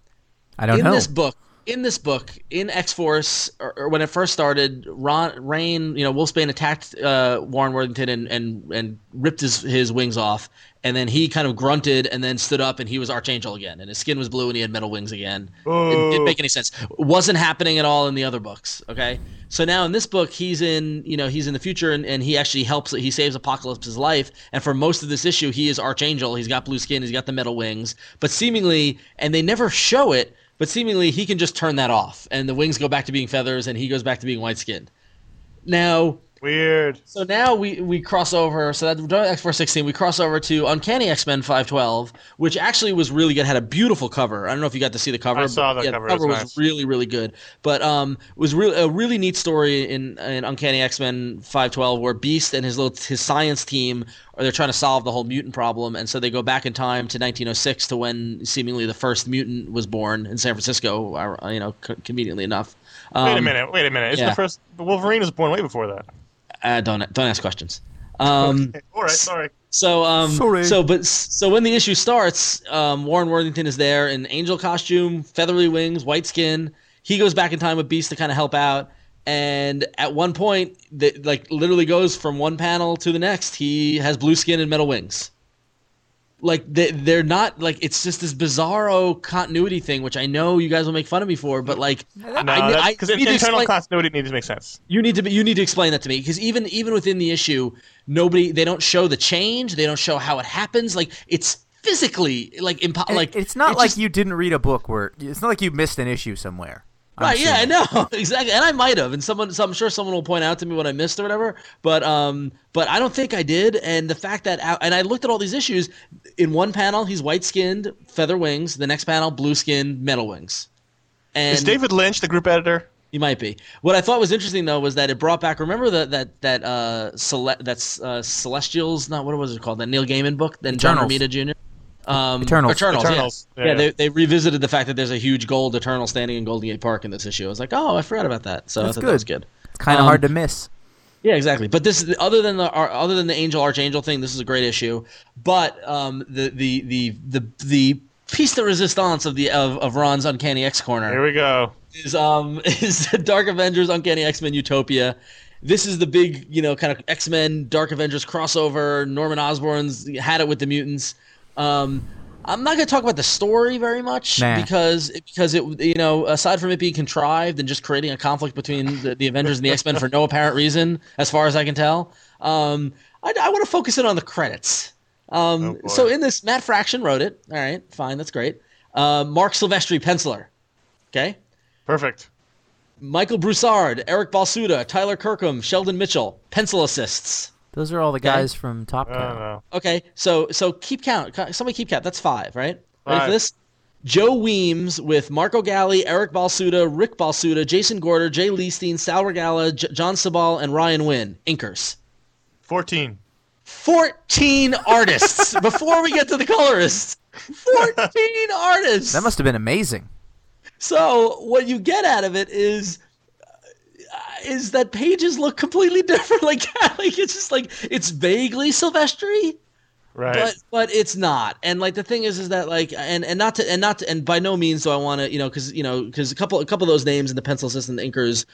I don't in know. this book in this book in X Force or, or when it first started, Ron Rain, you know, Wolfsbane attacked uh, Warren Worthington and, and and ripped his his wings off, and then he kind of grunted and then stood up and he was Archangel again, and his skin was blue and he had metal wings again. It didn't make any sense. Wasn't happening at all in the other books. Okay, so now in this book he's in you know he's in the future and, and he actually helps he saves Apocalypse's life, and for most of this issue he is Archangel. He's got blue skin, he's got the metal wings, but seemingly and they never show it but seemingly he can just turn that off and the wings go back to being feathers and he goes back to being white skinned now Weird. so now we, we cross over. So that during X Force 16, we cross over to Uncanny X Men 512, which actually was really good. Had a beautiful cover. I don't know if you got to see the cover. I saw but the yeah, cover. The cover was, nice. really really good. But um, it was really a really neat story in in Uncanny X Men 512 where Beast and his little his science team are they're trying to solve the whole mutant problem, and so they go back in time to 1906 to when seemingly the first mutant was born in San Francisco. uh, You know, co- conveniently enough. Um, Wait a minute. Wait a minute. It's yeah. the first. Wolverine was born way before that. Uh, don't don't ask questions. Um, Okay. All right. Sorry. So um Sorry. so but so when the issue starts, um, Warren Worthington is there in angel costume, feathery wings, white skin. He goes back in time with Beast to kind of help out. And at one point, that like literally goes from one panel to the next. He has blue skin and metal wings. Like they, they're not like it's just this bizarro continuity thing, which I know you guys will make fun of me for, but like No, I, because I need to internal explain- continuity needs to make sense. you need to be, you need to explain that to me because even even within the issue, nobody they don't show the change, they don't show how it happens. Like it's physically like impo- And like it's not it like just- you didn't read a book where it's not like you missed an issue somewhere. I'm Right, yeah, I know exactly, and I might have, and someone, so I'm sure someone will point out to me what I missed or whatever. But, um, but I don't think I did. And the fact that, and I looked at all these issues. In one panel, he's white skinned, feather wings. The next panel, blue skinned, metal wings. And Is David Lynch the group editor? he might be. What I thought was interesting though was that it brought back. Remember that that that uh, Cele- that's uh, Celestials. Not what was it called? That Neil Gaiman book. Then John. Romita Jr. Um, Eternals. Eternals. yeah. Eternals. Yeah, Yeah. they, they revisited the fact that there's a huge gold Eternal standing in Golden Gate Park in this issue. I was like, oh, I forgot about that. So That's I thought that was good. good. It's kind of Um, hard to miss. Yeah, exactly. But this, other than the other than the Angel Archangel thing, this is a great issue. But um, the, the the the the piece de resistance of the of, of Ron's Uncanny X Corner Here we go. is um is the Dark Avengers Uncanny X Men Utopia. This is the big, you know, kind of X Men Dark Avengers crossover. Norman Osborn's had it with the mutants. Um, I'm not going to talk about the story very much Nah. because because it you know aside from it being contrived and just creating a conflict between the, the Avengers and the X Men for no apparent reason, as far as I can tell. Um, I, I want to focus in on the credits. Um, Oh, so in this, Matt Fraction wrote it. All right, fine, that's great. Uh, Marc Silvestri, penciler. Okay. Perfect. Michael Broussard, Eric Basaldua, Tyler Kirkham, Sheldon Mitchell, pencil assists. Those are all the guys from Top I Cow. Okay, so so keep count. Somebody keep count. That's five, right? Ready for this? Joe Weems with Marco Galli, Eric Basaldua, Rick Basaldua, Jason Gorder, Jay Leisten, Sal Regala, J- John Sabal, and Ryan Winn. Inkers. 14. 14 artists before we get to the colorists. 14 artists. That must have been amazing. So what you get out of it is is that pages look completely different. Like, like it's just like it's vaguely Silvestri, Right. but but it's not. And like the thing is, is that like and and not to and not to, and by no means do I want to you know because you know because a couple a couple of those names in the pencil assistant inkers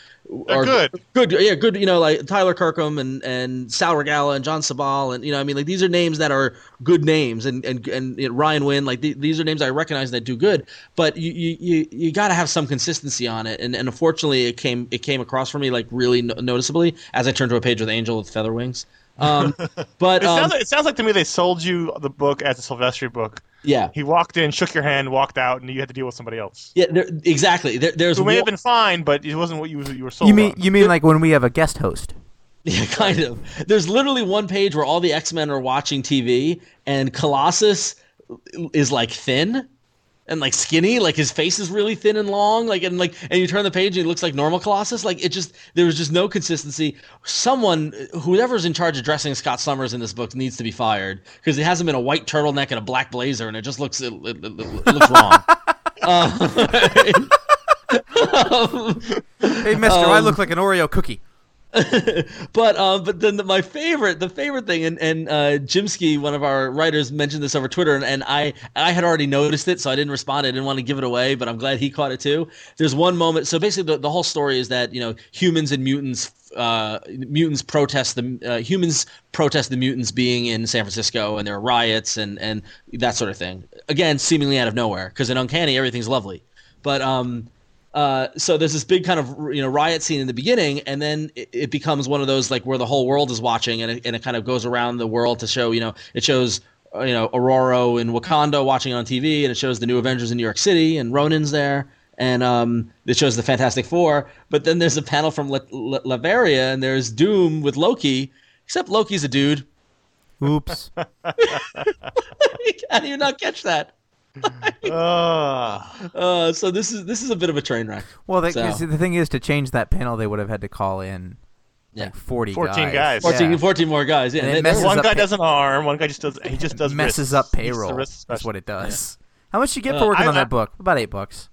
They're are good. good yeah good you know like Tyler Kirkham and and Sal Regala and John Sabal and you know I mean like these are names that are good names and and and you know, Ryan Winn like th- these are names I recognize that do good but you you you, you got to have some consistency on it and and unfortunately it came it came across for me like really no- noticeably as I turned to a page with Angel with feather wings um but it, um, sounds like, it sounds like to me they sold you the book as a Silvestri book. yeah He walked in, shook your hand, walked out, and you had to deal with somebody else. yeah there, exactly there, there's Who may one- have been fine, but it wasn't what you you were sold You mean on. you mean like when we have a guest host? Yeah, kind of. There's literally one page where all the X Men are watching TV, and Colossus is like thin and like skinny, like his face is really thin and long, like and like and you turn the page and he looks like normal Colossus. Like it just there was just no consistency. Someone, whoever's in charge of dressing Scott Summers in this book, needs to be fired because it hasn't been a white turtleneck and a black blazer, and it just looks it, it, it, it looks wrong. Uh, Hey, Mister, I Um, look like an Oreo cookie. but uh, but then the, my favorite, the favorite thing, and and uh, Jimsky, one of our writers, mentioned this over Twitter, and, and I I had already noticed it, so I didn't respond. I didn't want to give it away, but I'm glad he caught it too. There's one moment. So basically, the, the whole story is that you know humans and mutants. Uh, mutants protest the uh, humans protest the mutants being in San Francisco and there are riots and and that sort of thing. Again, seemingly out of nowhere because in Uncanny everything's lovely, but um, uh, so there's this big kind of you know riot scene in the beginning, and then it, it becomes one of those like where the whole world is watching, and it, and it kind of goes around the world to show you know it shows uh, you know Aurora in Wakanda watching on TV, and it shows the new Avengers in New York City, and Ronin's there, and um, it shows the Fantastic Four. But then there's a panel from La- La- Latveria, and there's Doom with Loki, except Loki's a dude. Oops. How do you not catch that? Ugh. Uh, so this is this is a bit of a train wreck. Well, the, So- see, the thing is, to change that panel, they would have had to call in Yeah. like 40 14 guys. guys. 14, Yeah. 14 more guys. Yeah, And it they- they- messes one guy pa- does an arm, one guy just does. He just does messes wrists. up payroll. That's what it does. How much you get Uh, for working I- on I- that book? About eight bucks.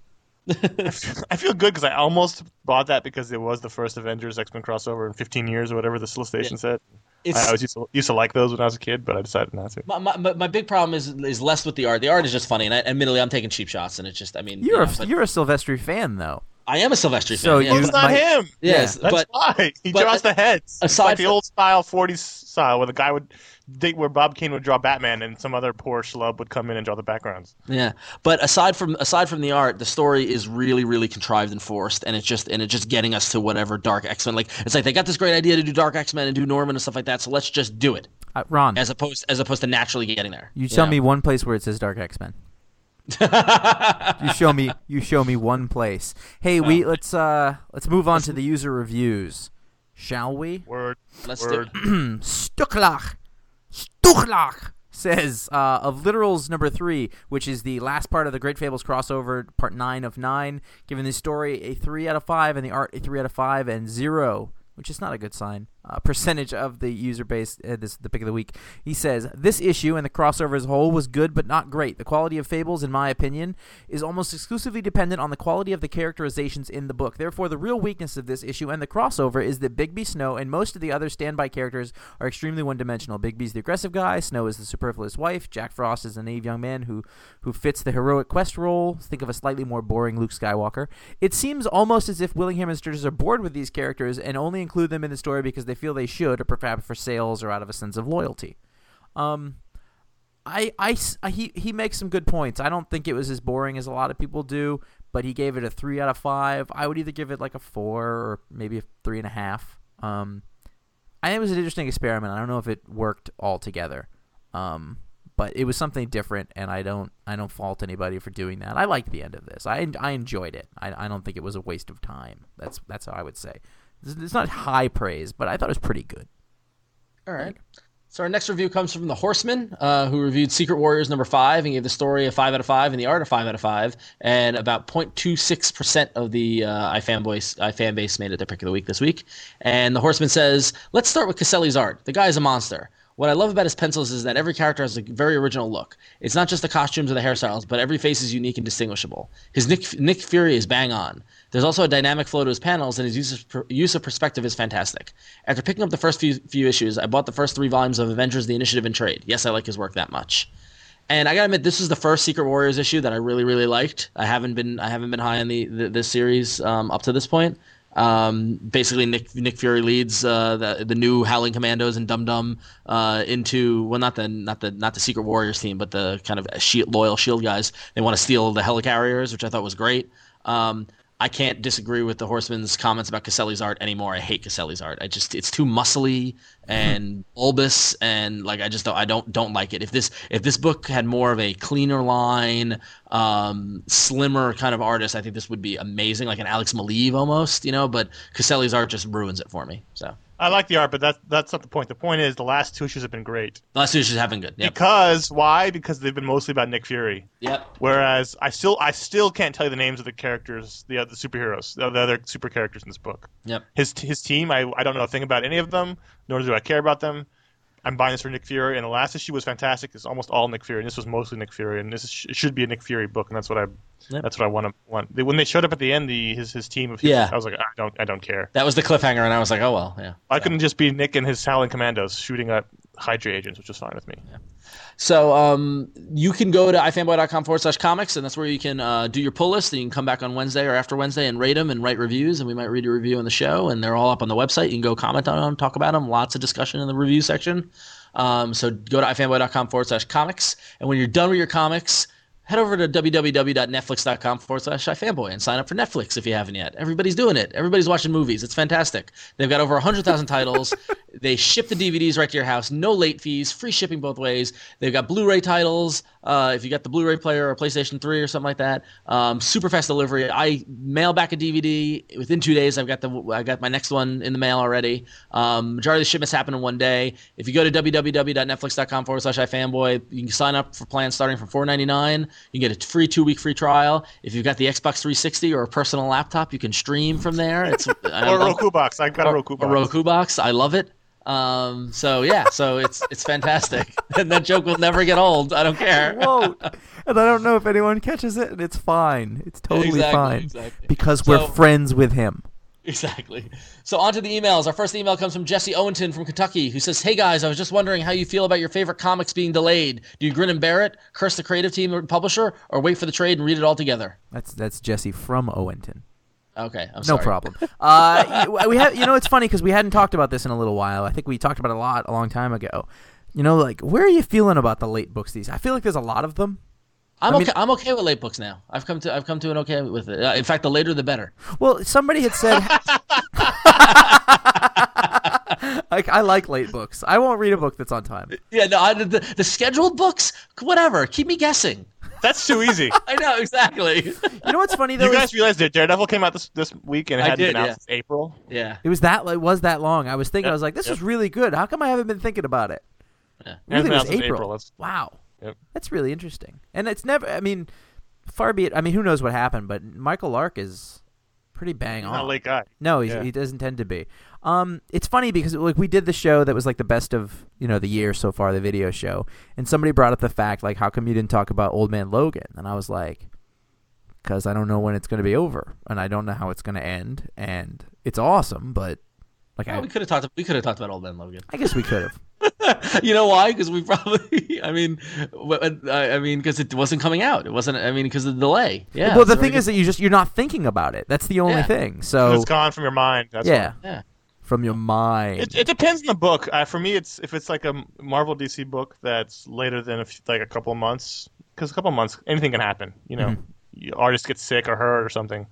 I feel good because I almost bought that because it was the first Avengers X Men crossover in 15 years or whatever the solicitation said. It's, I always used to, used to like those when I was a kid, but I decided not to. My, my, my my big problem is is less with the art. The art is just funny, and I, admittly, I'm taking cheap shots, and it's just, I mean, you You're know, a but you're a Silvestri fan though. I am a Silvestri fan. So yeah. you- It's not might- him. yes, That's but why he but, draws the heads. Aside like the from- old style 40s style where the guy would, date where Bob Kane would draw Batman and some other poor schlub would come in and draw the backgrounds. yeah, but aside from aside from the art, the story is really really contrived and forced, and it's just and it's just getting us to whatever Dark X Men. Like it's like they got this great idea to do Dark X Men and do Norman and stuff like that, so let's just do it. Uh, Ron, as opposed as opposed to naturally getting there. you tell know? me one place where it says Dark X Men. you show me. You show me one place. Hey, we let's uh let's move on to the user reviews, shall we? Word. Let's do Word. it. Stucklach, Stucklach says uh, of literals number three, which is the last part of the Great Fables crossover, part nine of nine, giving the story a three out of five and the art a three out of five and zero. Which is not a good sign. Uh, percentage of the user base. Uh, this the pick of the week. He says this issue and the crossover as a whole was good, but not great. The quality of Fables, in my opinion, is almost exclusively dependent on the quality of the characterizations in the book. Therefore, the real weakness of this issue and the crossover is that Bigby, Snow, and most of the other standby characters are extremely one-dimensional. Bigby's the aggressive guy. Snow is the superfluous wife. Jack Frost is a naive young man who who fits the heroic quest role. Think of a slightly more boring Luke Skywalker. It seems almost as if Willingham and Sturges are bored with these characters and only include them in the story because they feel they should, or perhaps for sales or out of a sense of loyalty. Um, I, I, I- he, he makes some good points. I don't think it was as boring as a lot of people do, but he gave it a three out of five. I would either give it like a four or maybe a three and a half. Um, I think it was an interesting experiment. I don't know if it worked altogether, um, but it was something different, and I don't I don't fault anybody for doing that. I liked the end of this. I I enjoyed it. I, I don't think it was a waste of time. That's that's how I would say. It's, not high praise, but I thought it was pretty good. All right. So our next review comes from the Horseman, uh, who reviewed Secret Warriors number five and gave the story a five out of five and the art a five out of five, and about 0.26 percent of the uh, iFanboys iFan base made it their pick of the week this week. And the Horseman says, "Let's start with Caselli's art. The guy is a monster." What I love about his pencils is that every character has a very original look. It's not just the costumes or the hairstyles, but every face is unique and distinguishable. His Nick, Nick Fury is bang on. There's also a dynamic flow to his panels, and his use of, use of perspective is fantastic. After picking up the first few, few issues, I bought the first three volumes of Avengers: The Initiative in trade. Yes, I like his work that much. And I gotta admit, this is the first Secret Warriors issue that I really, really liked. I haven't been, I haven't been high on the, the this series um, up to this point. Um, basically, Nick Nick Fury leads uh, the the new Howling Commandos and Dum Dum uh, into well, not the not the not the Secret Warriors team, but the kind of loyal Shield guys. They want to steal the helicarriers, which I thought was great. Um, I can't disagree with the Horseman's comments about Caselli's art anymore. I hate Caselli's art. I just it's too muscly and bulbous and like I just don't I don't don't like it. If this if this book had more of a cleaner line, um, slimmer kind of artist, I think this would be amazing, like an Alex Maleev almost, you know. But Caselli's art just ruins it for me. So I like the art, but that's that's not the point. The point is the last two issues have been great. the last two issues have been good. Yep. Because why? Because they've been mostly about Nick Fury. Yep. Whereas I still I still can't tell you the names of the characters, the other superheroes, the other super characters in this book. Yep. His his team, I I don't know a thing about any of them, nor do I care about them. I'm buying this for Nick Fury, and the last issue was fantastic. It's almost all Nick Fury, and this was mostly Nick Fury, and this is, it should be a Nick Fury book, and that's what I Yep. that's what I want to want. When they showed up at the end, the his his team of Yeah. I was like, I don't I don't care. That was the cliffhanger, and I was like, oh well, yeah. I couldn't just be Nick and his Howling Commandos shooting at Hydra agents, which was fine with me. So um, you can go to ifanboy.com forward slash comics, and that's where you can uh, do your pull list. And you can come back on Wednesday or after Wednesday and rate them and write reviews, and we might read your review on the show. And they're all up on the website. You can go comment on them, talk about them. Lots of discussion in the review section. Um, so go to ifanboy.com forward slash comics. And when you're done with your comics, head over to www.netflix.com forward slash ifanboy and sign up for Netflix if you haven't yet. Everybody's doing it. Everybody's watching movies. It's fantastic. They've got over 100,000 titles. they ship the DVDs right to your house. No late fees. Free shipping both ways. They've got Blu-ray titles. Uh, if you got the Blu-ray player or PlayStation 3 or something like that, um, super fast delivery. I mail back a DVD within two days. I've got the I got my next one in the mail already. Um, majority of the shipments happen in one day. If you go to www.netflix.com forward slash ifanboy, you can sign up for plans starting from $4.99. You can get a free two week free trial. If you've got the Xbox 360 or a personal laptop, you can stream from there. It's Or a love- Roku box. I've got a Roku box. a. Roku box. I love it. Um, so yeah, so it's it's fantastic, and that joke will never get old. I don't care. Whoa! and I don't know if anyone catches it, and it's fine. It's totally Exactly, fine exactly. because we're friends with him. Exactly. So on to the emails. Our first email comes from Jesse Owenton from Kentucky, who says, "Hey guys, I was just wondering how you feel about your favorite comics being delayed. Do you grin and bear it, curse the creative team or publisher, or wait for the trade and read it all together?" That's that's Jesse from Owenton. Okay, I'm No sorry. problem. Uh, we have, you know, it's funny because we hadn't talked about this in a little while. I think we talked about it a lot a long time ago. You know, like where are you feeling about the late books? These I feel like there's a lot of them. I'm I mean- okay. I'm okay with late books now. I've come to I've come to an okay with it. Uh, in fact, the later the better. Well, somebody had said. like I like late books. I won't read a book that's on time. Yeah, no, I, the, the scheduled books, whatever. Keep me guessing. That's too easy. I know exactly. You know what's funny though? you is guys realize that Daredevil came out this this week and it I hadn't did, been out yeah. since April. yeah, it was that it was that long. I was thinking, I was like, this yep. was really good. How come I haven't been thinking about it? Yeah. Really, it was April. April, Wow, Yep. that's really interesting. And it's never. I mean, far be it. I mean, who knows what happened? But Michael Lark is pretty bang He's on. not a late guy. No, he's, Yeah. he doesn't tend to be. Um, it's funny because like we did the show that was like the best of you know the year so far, the video show, and somebody brought up the fact like, how come you didn't talk about Old Man Logan? And I was like, because I don't know when it's going to be over, and I don't know how it's going to end, and it's awesome, but like Well, I, we could have talked. We could have talked about Old Man Logan. I guess we could have. you know why? Because we probably. I mean, I I mean, because it wasn't coming out. It wasn't. I mean, because of the delay. Yeah. well, the thing we is that you just you're not thinking about it. That's the only Yeah. thing. So it's gone from your mind. That's yeah, why. Yeah. from your mind. It, it depends on the book. Uh, for me, it's if it's like a Marvel DC book that's later than a few, like a couple of months, because a couple of months anything can happen. You know, Mm-hmm. You- artists get sick or hurt or something.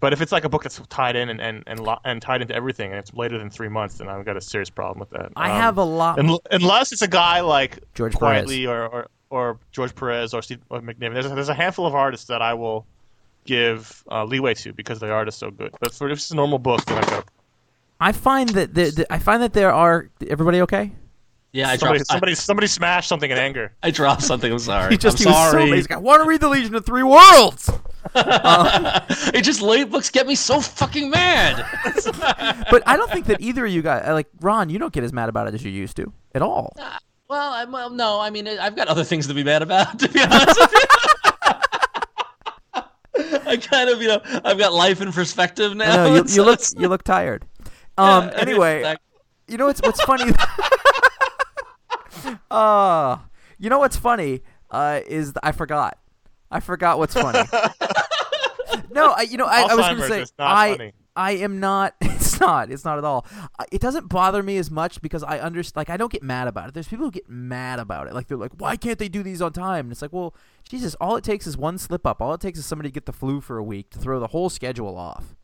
But if it's like a book that's tied in and and and, lo- and tied into everything, and it's later than three months, then I've got a serious problem with that. I Um, have a lot. un- unless it's a guy like George Quitely or, or or George Perez or Steve or McNiven. There's a, there's a handful of artists that I will give uh, leeway to because the art is so good. But for if it's a normal book, then I've got I find that the, the, I find that there are. Everybody okay? Yeah. I somebody dropped. somebody somebody smashed something in anger. I, I dropped something. I'm sorry. He just I'm he was so sorry. amazing. I want to read the Legion of Three Worlds. it just late books get me so fucking mad. But I don't think that either of you guys, like Ron, you don't get as mad about it as you used to at all. well, I, well, no. I mean, I've got other things to be mad about. To be honest with you. I kind of, you know, I've got life in perspective now. know, you, you look, you look tired. Um. Yeah, Anyway, exactly. you know what's what's funny? uh you know what's funny? Uh, is th- I forgot. I forgot what's funny. no, I, you know, I, I was going to say I funny. I am not. It's not. It's not at all. It doesn't bother me as much because I understand. Like I don't get mad about it. There's people who get mad about it. Like they're like, why can't they do these on time? And it's like, well, Jesus, all it takes is one slip up. All it takes is somebody to get the flu for a week to throw the whole schedule off,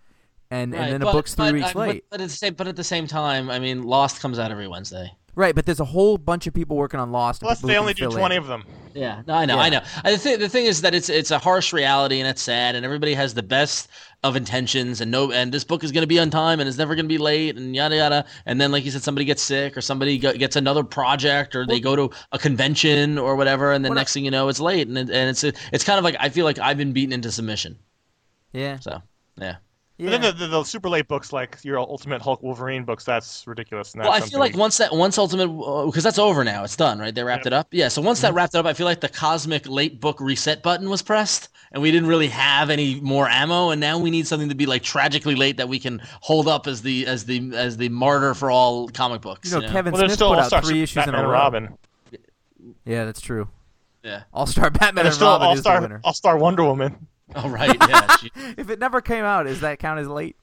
and Right, and then but- a book's three but, weeks I- but- late. But, at the same, but at the same time, I mean, Lost comes out every Wednesday. Right, but there's a whole bunch of people working on Lost. Plus, they only do twenty in. of them. Yeah, no, I know, Yeah. I know. I, the, thing, the thing is that it's it's a harsh reality and it's sad, and everybody has the best of intentions, and no, and this book is going to be on time, and it's never going to be late, and yada yada. And then, like you said, somebody gets sick, or somebody go, gets another project, or they go to a convention or whatever, and then What I- next thing you know, it's late, and it, and it's it's kind of like I feel like I've been beaten into submission. Yeah, So yeah. Yeah. But then the, the, the super late books, like your Ultimate Hulk Wolverine books, that's ridiculous. And Well, I feel like once that once Ultimate because that's over now, it's done, right? They wrapped it up. Yeah. So once Mm-hmm. that wrapped it up, I feel like the cosmic late book reset button was pressed, and we didn't really have any more ammo, and now we need something to be like tragically late that we can hold up as the as the as the martyr for all comic books. you know, Kevin well, Smith still put out three issues Batman in a row. Robin. Yeah, that's true. Yeah. All Star Batman And there's and Robin All is the winner. All Star Wonder Woman. Oh right. Yeah. She- If it never came out, does that count as late?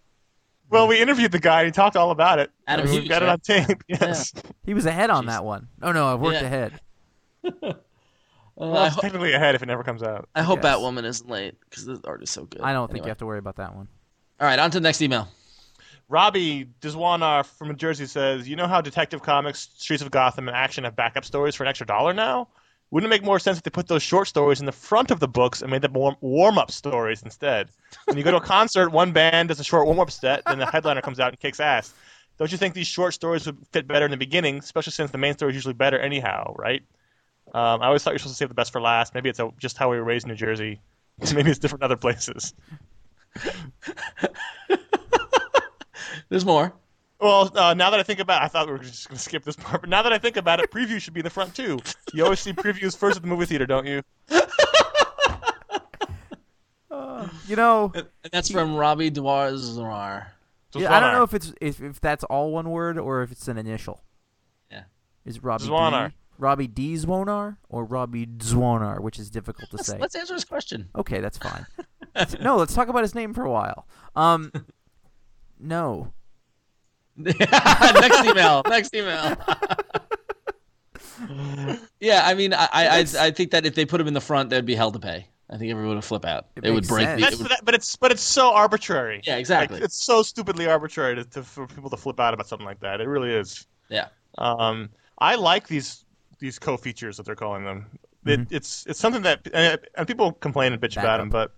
Well, we interviewed the guy. and He talked all about it. Adam I mean, Hughes, We've got right? it on tape. Yes. He was ahead on Jeez. that one. Oh no, I've worked Yeah. ahead. Well, I, it's ho- technically ahead if it never comes out. I hope guess. Batwoman isn't late because the art is so good. I don't think you have to worry about that one. All right, on to the next email. Robbie Dizwanar from New Jersey says, "You know how Detective Comics, Streets of Gotham, and Action have backup stories for an extra dollar now? Wouldn't it make more sense if they put those short stories in the front of the books and made them warm, warm-up stories instead? When you go to a concert, one band does a short warm-up set, then the headliner comes out and kicks ass. Don't you think these short stories would fit better in the beginning, especially since the main story is usually better anyhow, right? Um, I always thought you're supposed to save the best for last. Maybe it's a, just how we were raised in New Jersey. Maybe it's different other places. There's more. Well, uh, now that I think about it, I thought we were just going to skip this part, but now that I think about it, preview should be in the front too. You always see previews first at the movie theater, don't you? You know, And that's from Robbie Dwazar. So yeah, I don't know if it's if, if that's all one word or if it's an initial. Yeah. Is Robbie Zwanar. D, Robbie D Zwonar or Robbie Zwonar, which is difficult to Let's, say. let's answer his question. Okay, that's fine. no, let's talk about his name for a while. Um, no. next email. Next email. yeah, I mean, I, I, I, I think that if they put him in the front, they'd be hell to pay. I think everyone would flip out. It It, would break. The, That's it would, that, but it's but it's so arbitrary. Yeah, exactly. Like, it's so stupidly arbitrary to, to, for people to flip out about something like that. It really is. Yeah. Um, I like these these co-features that they're calling them. It, It's it's something that and, and people complain and bitch about Backup. them, but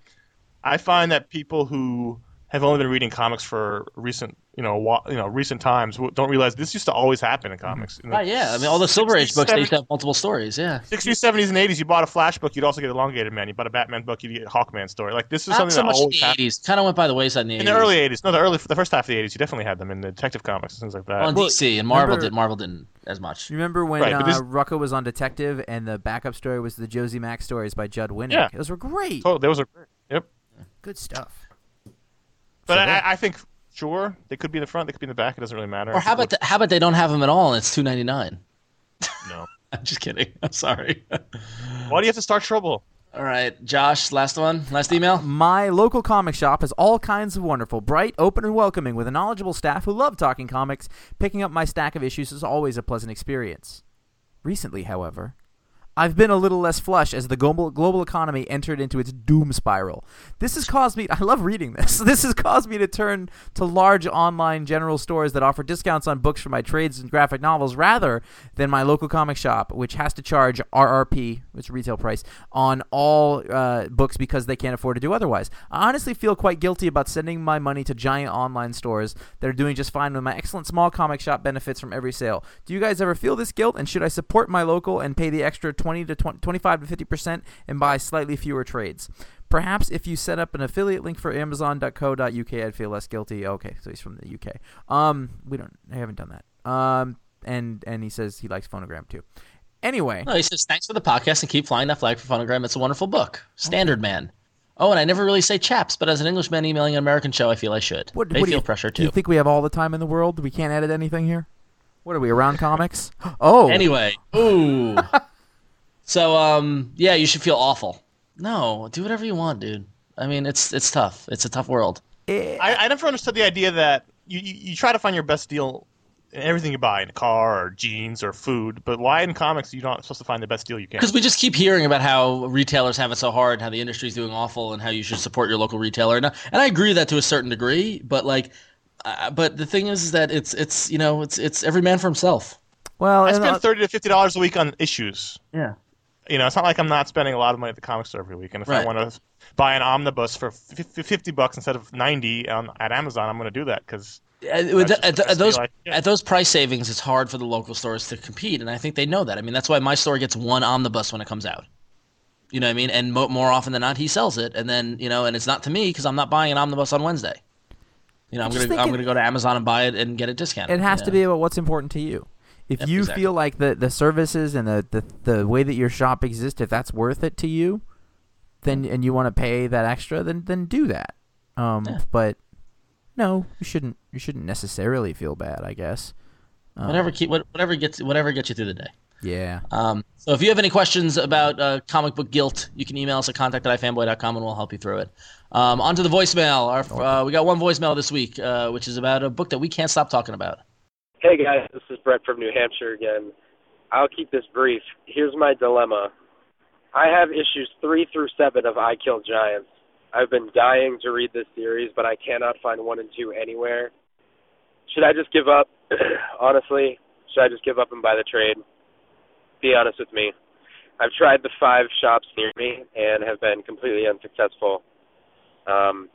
I find that people who have only been reading comics for recent you know wa- you know recent times don't realize this used to always happen in comics. In the Right, yeah. I mean, all the Silver Age 60s, books, they used to have multiple stories. Yeah. 60s, 70s, and 80s, you bought a Flash book, you'd also get Elongated Man. You bought a Batman book, you'd get a Hawkman story. Like this is Not something so that much in always the 80s. Kind of went by the wayside in the 80s. In the early 80s, no, the early, the first half of the 80s, you definitely had them in the Detective Comics and things like that. Well, in Well, DC and Marvel remember- did. Marvel didn't as much. You remember when Right, but this- uh, Rucka was on Detective and the backup story was the Josie Mac stories by Judd Winick? Yeah. Those were great. oh, those are yep. Good stuff. But So I, I think sure they could be in the front, they could be in the back. It doesn't really matter. Or how about the, how about they don't have them at all and it's two ninety nine? no? I'm just kidding. I'm sorry. Why do you have to start trouble? all right, Josh. Last one. Last email. My local comic shop has all kinds of wonderful, bright, open, and welcoming with a knowledgeable staff who love talking comics. Picking up my stack of issues is always a pleasant experience. Recently, however, I've been a little less flush as the global, global economy entered into its doom spiral. This has caused me, I love reading this, this has caused me to turn to large online general stores that offer discounts on books for my trades and graphic novels rather than my local comic shop, which has to charge RRP, which retail price, on all uh, books because they can't afford to do otherwise. I honestly feel quite guilty about sending my money to giant online stores that are doing just fine when my excellent small comic shop benefits from every sale. Do you guys ever feel this guilt? And should I support my local and pay the extra 20 to 20, 25 to 50 percent and buy slightly fewer trades? Perhaps if you set up an affiliate link for Amazon.co.uk, I'd feel less guilty. Okay, so he's from the UK. Um, we don't, I haven't done that. Um, and and he says he likes Phonogram too. Anyway, No, he says thanks for the podcast and keep flying that flag for Phonogram. It's a wonderful book. Standard man. Oh, and I never really say chaps, but as an Englishman emailing an American show, I feel I should. What, they what feel you, pressure too. Do you think we have all the time in the world? We can't edit anything here. What are we around comics? Oh, Anyway, ooh. so um, yeah, you should feel awful. No, do whatever you want, dude. I mean, it's it's tough. It's a tough world. I, I never understood the idea that you, you, you try to find your best deal in everything you buy in a car or jeans or food, but why in comics you're not supposed to find the best deal you can? Because we just keep hearing about how retailers have it so hard, how the industry's doing awful, and how you should support your local retailer. And, I- and I agree with that to a certain degree, but like, uh, but the thing is, is that it's it's you know it's it's every man for himself. well, I and, spend uh, thirty to fifty dollars a week on issues. Yeah. You know, it's not like I'm not spending a lot of money at the comic store every week. And if Right. I want to buy an omnibus for fifty bucks instead of ninety on, at Amazon, I'm going to do that because uh, At, with That's the- at, at those deal I get. at those price savings, it's hard for the local stores to compete, and I think they know that. I mean, that's why my store gets one omnibus when it comes out. You know what I mean? And mo- more often than not, he sells it, and then you know, and it's not to me because I'm not buying an omnibus on Wednesday. You know, I'm just gonna I'm gonna go to Amazon and buy it and get it discounted. it has you to know? be about what's important to you. If Yep, you exactly. feel like the, the services and the, the, the way that your shop exists, if that's worth it to you, then and you want to pay that extra, then then do that. Um, Yeah. but no, you shouldn't. You shouldn't necessarily feel bad. I guess. Um, whatever keep whatever gets whatever gets you through the day. Yeah. Um, so if you have any questions about uh, comic book guilt, you can email us at contact at ifanboy.com and we'll help you through it. Um, on to the voicemail. Our, uh, we got one voicemail this week, uh, which is about a book that we can't stop talking about. Hey guys, this is Brett from New Hampshire again. I'll keep this brief. Here's my dilemma. I have issues three through seven of I Kill Giants. I've been dying to read this series, but I cannot find one and two anywhere. Should I just give up? Honestly, should I just give up and buy the trade? Be honest with me. I've tried the five shops near me and have been completely unsuccessful. Um,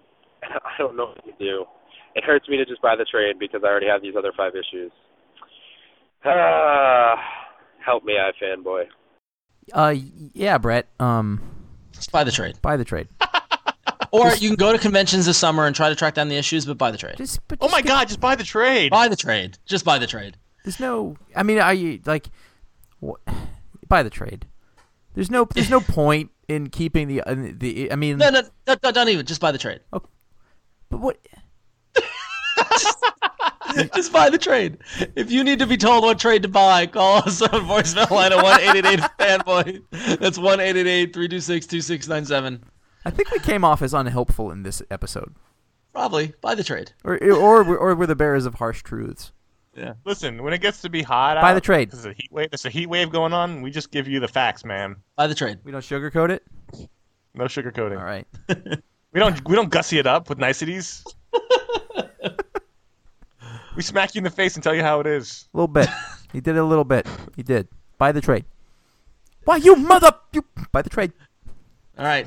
I don't know what to do it hurts me to just buy the trade because I already have these other five issues. Ah, help me, I fanboy. Uh, yeah, Brett. Um, Just buy the trade. buy the trade. Or you can go to conventions this summer and try to track down the issues, but buy the trade. Just, but oh my get- god, just buy the trade. Buy the trade. Just buy the trade. There's no. I mean, are you like, wh- buy the trade? There's no. There's no point in keeping the uh, the. I mean, No, no, no, no, don't even. Just buy the trade. Okay. but what? Just buy the trade. If you need to be told what trade to buy, call us on voicemail line at one eight eight eight fanboy. That's one eight eight eight three two six two six nine seven. I think we came off as unhelpful in this episode, Probably buy the trade. or or we're- or we're the bearers of harsh truths. Yeah. Listen, when it gets to be hot Buy out, the trade. There's a heat wave. There's a heat wave going on. We just give you the facts, man. Buy the trade. We don't sugarcoat it. No sugarcoating. All right. We don't we don't gussy it up with niceties. We smack you in the face and tell you how it is. A little bit. he did it a little bit. He did. Buy the trade. Why you mother you buy the trade. All right.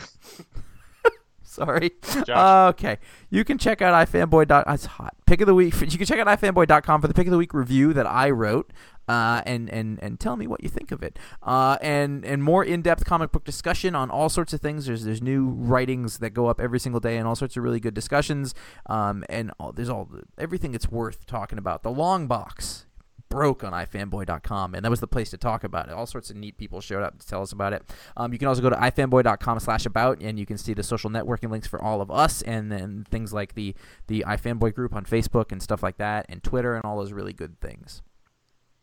Sorry. Josh. Okay. You can check out ifanboy. dot- It's hot. Pick of the week. You can check out ifanboy.com for the pick of the week review that I wrote. Uh, and, and, and tell me what you think of it. Uh, and and more in depth comic book discussion on all sorts of things. There's there's new writings that go up every single day and all sorts of really good discussions. Um, and all, there's all everything that's worth talking about. The long box broke on ifanboy.com and that was the place to talk about it all sorts of neat people showed up to tell us about it um, you can also go to ifanboy.com slash about and you can see the social networking links for all of us and then things like the the ifanboy group on facebook and stuff like that and twitter and all those really good things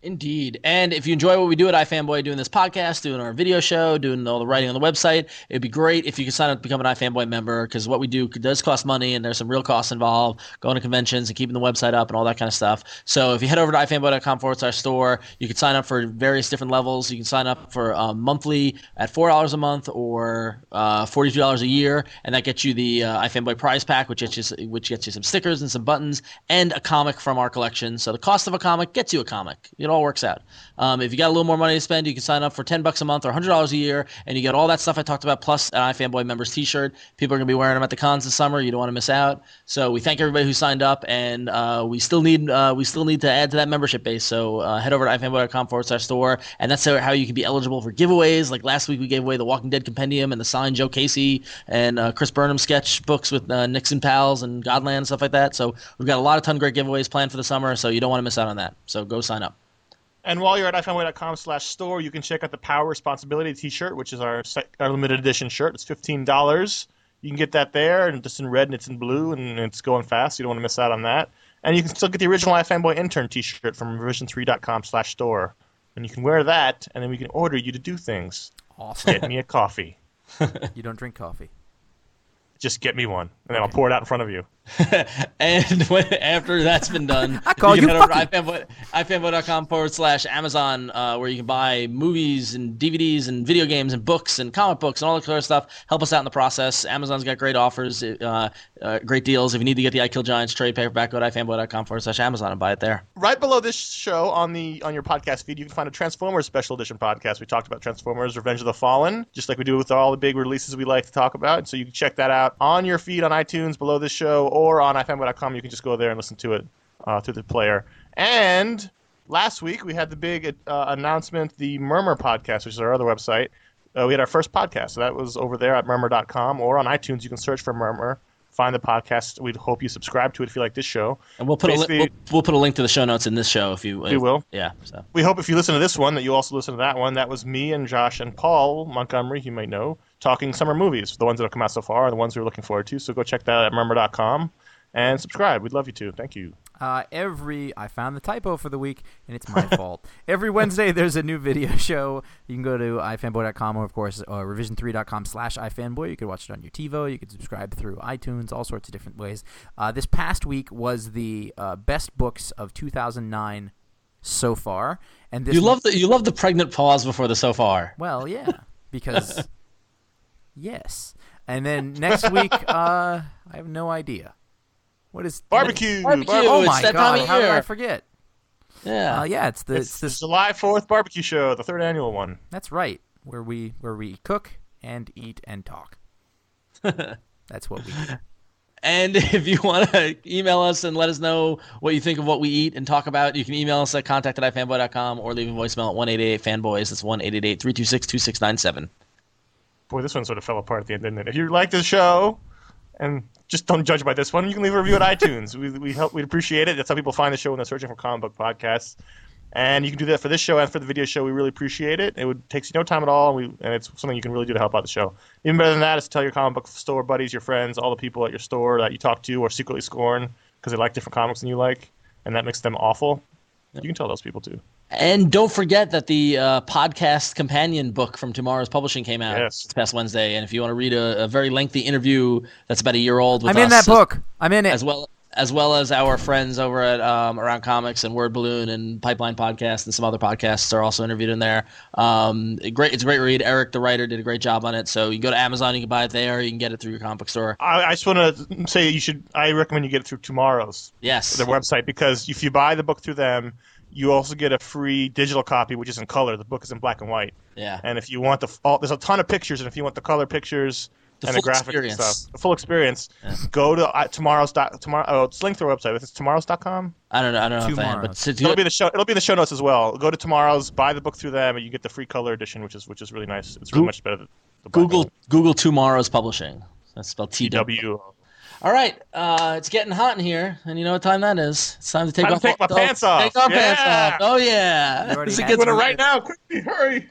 Indeed. And if you enjoy what we do at iFanboy, doing this podcast, doing our video show, doing all the writing on the website, it'd be great if you could sign up to become an iFanboy member because what we do does cost money and there's some real costs involved, going to conventions and keeping the website up and all that kind of stuff. So if you head over to ifanboy.com forward slash store, you can sign up for various different levels. You can sign up for um, monthly at $4 a month or uh, $42 a year, and that gets you the uh, iFanboy prize pack, which gets you, which gets you some stickers and some buttons and a comic from our collection. So the cost of a comic gets you a comic. It all works out. Um, if you got a little more money to spend, you can sign up for 10 bucks a month or $100 a year, and you get all that stuff I talked about, plus an iFanboy members t-shirt. People are to be wearing them at the cons this summer. You don't want to miss out. So we thank everybody who signed up, and uh, we still need uh, we still need to add to that membership base. So uh, head over to ifanboy.com forward slash store, and that's how, how you can be eligible for giveaways. Like last week, we gave away the Walking Dead Compendium and the signed Joe Casey and uh, Chris Burnham sketch books with uh, Nixon Pals and Godland and stuff like that. So we've got a lot of ton of great giveaways planned for the summer, so you don't want to miss out on that. So go sign up. And while you're at ifanboy.com slash store, you can check out the Power Responsibility t-shirt, which is our, our limited edition shirt. It's $15. You can get that there, and it's in red and it's in blue, and it's going fast. You don't want to miss out on that. And you can still get the original iFanboy intern t-shirt from revision3.com slash store. And you can wear that, and then we can order you to do things. awesome Get me a coffee. you don't drink coffee Just get me one, and then I'll pour it out in front of you. and when, after that's been done, I call you you can head over fucking- to ifanboy, ifanboy.com forward slash Amazon, uh, where you can buy movies and DVDs and video games and books and comic books and all that kind of stuff. Help us out in the process. Amazon's got great offers, uh, uh, great deals. If you need to get the I Kill Giants trade paperback, go to ifanboy.com forward slash Amazon and buy it there. right below this show on the on your podcast feed, you can find a Transformers special edition podcast. We talked about Transformers: Revenge of the Fallen, just like we do with all the big releases we like to talk about. So you can check that out on your feed on iTunes below this show or on ifanboy.com. You can just go there and listen to it uh, through the player. And last week we had the big uh, announcement, the Murmur podcast, which is our other website. Uh, we had our first podcast, so that was over there at murmur.com or on iTunes. You can search for Murmur. Find the podcast. We'd hope you subscribe to it if you like this show. And we'll put a li- we'll, we'll put a link to the show notes in this show if you We will. Yeah. So We hope if you listen to this one that you also listen to that one. That was me and Josh and Paul Montgomery, you might know, talking summer movies. The ones that have come out so far, and the ones we're looking forward to. So go check that out at murmur.com and subscribe. We'd love you to. Thank you. Uh, every I found the typo for the week, and it's my fault. Every Wednesday, there's a new video show. You can go to ifanboy.com or, of course, uh, revision3.com slash ifanboy. You can watch it on your TiVo. You can subscribe through iTunes, all sorts of different ways. Uh, this past week was the uh, best books of 2009 so far, and this you love the you love the pregnant pause before the so far. well, yeah, because yes. And then next week, uh, I have no idea. What is Barbecue! Barbecue. Bar- Oh It's my that god! time of How did I year. forget? Yeah. Uh, yeah, it's the it's it's the this. July 4th barbecue show, the third annual one. That's right, where we where we cook and eat and talk. That's what we do. And if you want to email us and let us know what you think of what we eat and talk about, you can email us at contact at ifanboy.com or leave a voicemail at 188 fanboys. That's 1 326 2697. Boy, this one sort of fell apart at the end, didn't it? If you like this show, and just don't judge by this one, you can leave a review at iTunes. We we help we'd appreciate it. That's how people find the show when they're searching for comic book podcasts. And you can do that for this show and for the video show. We really appreciate it. It would takes you no time at all, and, we, and it's something you can really do to help out the show. Even better than that is to tell your comic book store buddies, your friends, all the people at your store that you talk to or secretly scorn because they like different comics than you like, and that makes them awful. You can tell those people too. And don't forget that the uh, podcast companion book from TwoMorrows Publishing came out Yes. this past Wednesday. And if you want to read a, a very lengthy interview that's about a year old with I'm in that book. I'm in it. as well as well as our friends over at um, Around Comics and Word Balloon and Pipeline Podcast and some other podcasts are also interviewed in there. Um, great, it's a great read. Eric, the writer, did a great job on it. So you can go to Amazon, you can buy it there, you can get it through your comic book store. I, I just want to say you should. I recommend you get it through TwoMorrows Yes, their website because if you buy the book through them, you also get a free digital copy, which is in color. The book is in black and white. yeah. And if you want the all, there's a ton of pictures, and if you want the color pictures The and the and experience. stuff, the full experience, go to uh, tomorrow's dot tomorrow. Oh, it's linked to our website. It's twomorrows.com. I don't know, I don't know if I but to, It'll be the show. It'll be in the show notes as well. Go to tomorrow's, buy the book through them, and you get the free color edition, which is which is really nice. It's really Goo- much better than the Google Google TwoMorrows Publishing. That's spelled T. W. TW. All right, uh, it's getting hot in here, and you know what time that is? It's time to take Time to off take my oh, pants off. Take our pants off. Oh yeah. You already As it had gets I'm gonna It's right now. Quickly, hurry!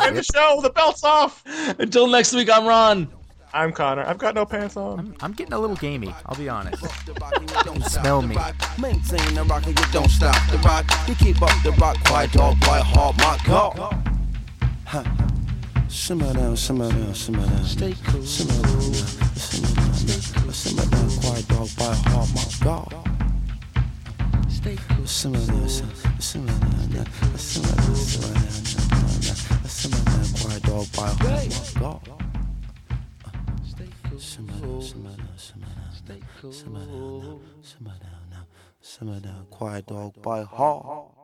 End the show. The belt's off. Until next week, I'm Ron. I'm Conor. I've got no pants on. I'm, I'm getting a little gamey. I'll be honest. You smell me. Maintain the rock and you don't stop the rock. You keep up the rock, quiet dog, quiet heart, my God. Simmer down, simmer down, simmer down. Stay cool. Simmer down, now, simmer down, now. Simmer down, quiet dog, quiet heart, my God. Stay cool. Simmer down, simmer simmer down, now. Simmer down, simmer down, now. Simmer down, quiet dog, quiet heart, my God. Simmer down, simmer down, simmer down. Simmer down simmer down. Simmer down, quiet dog, by heart.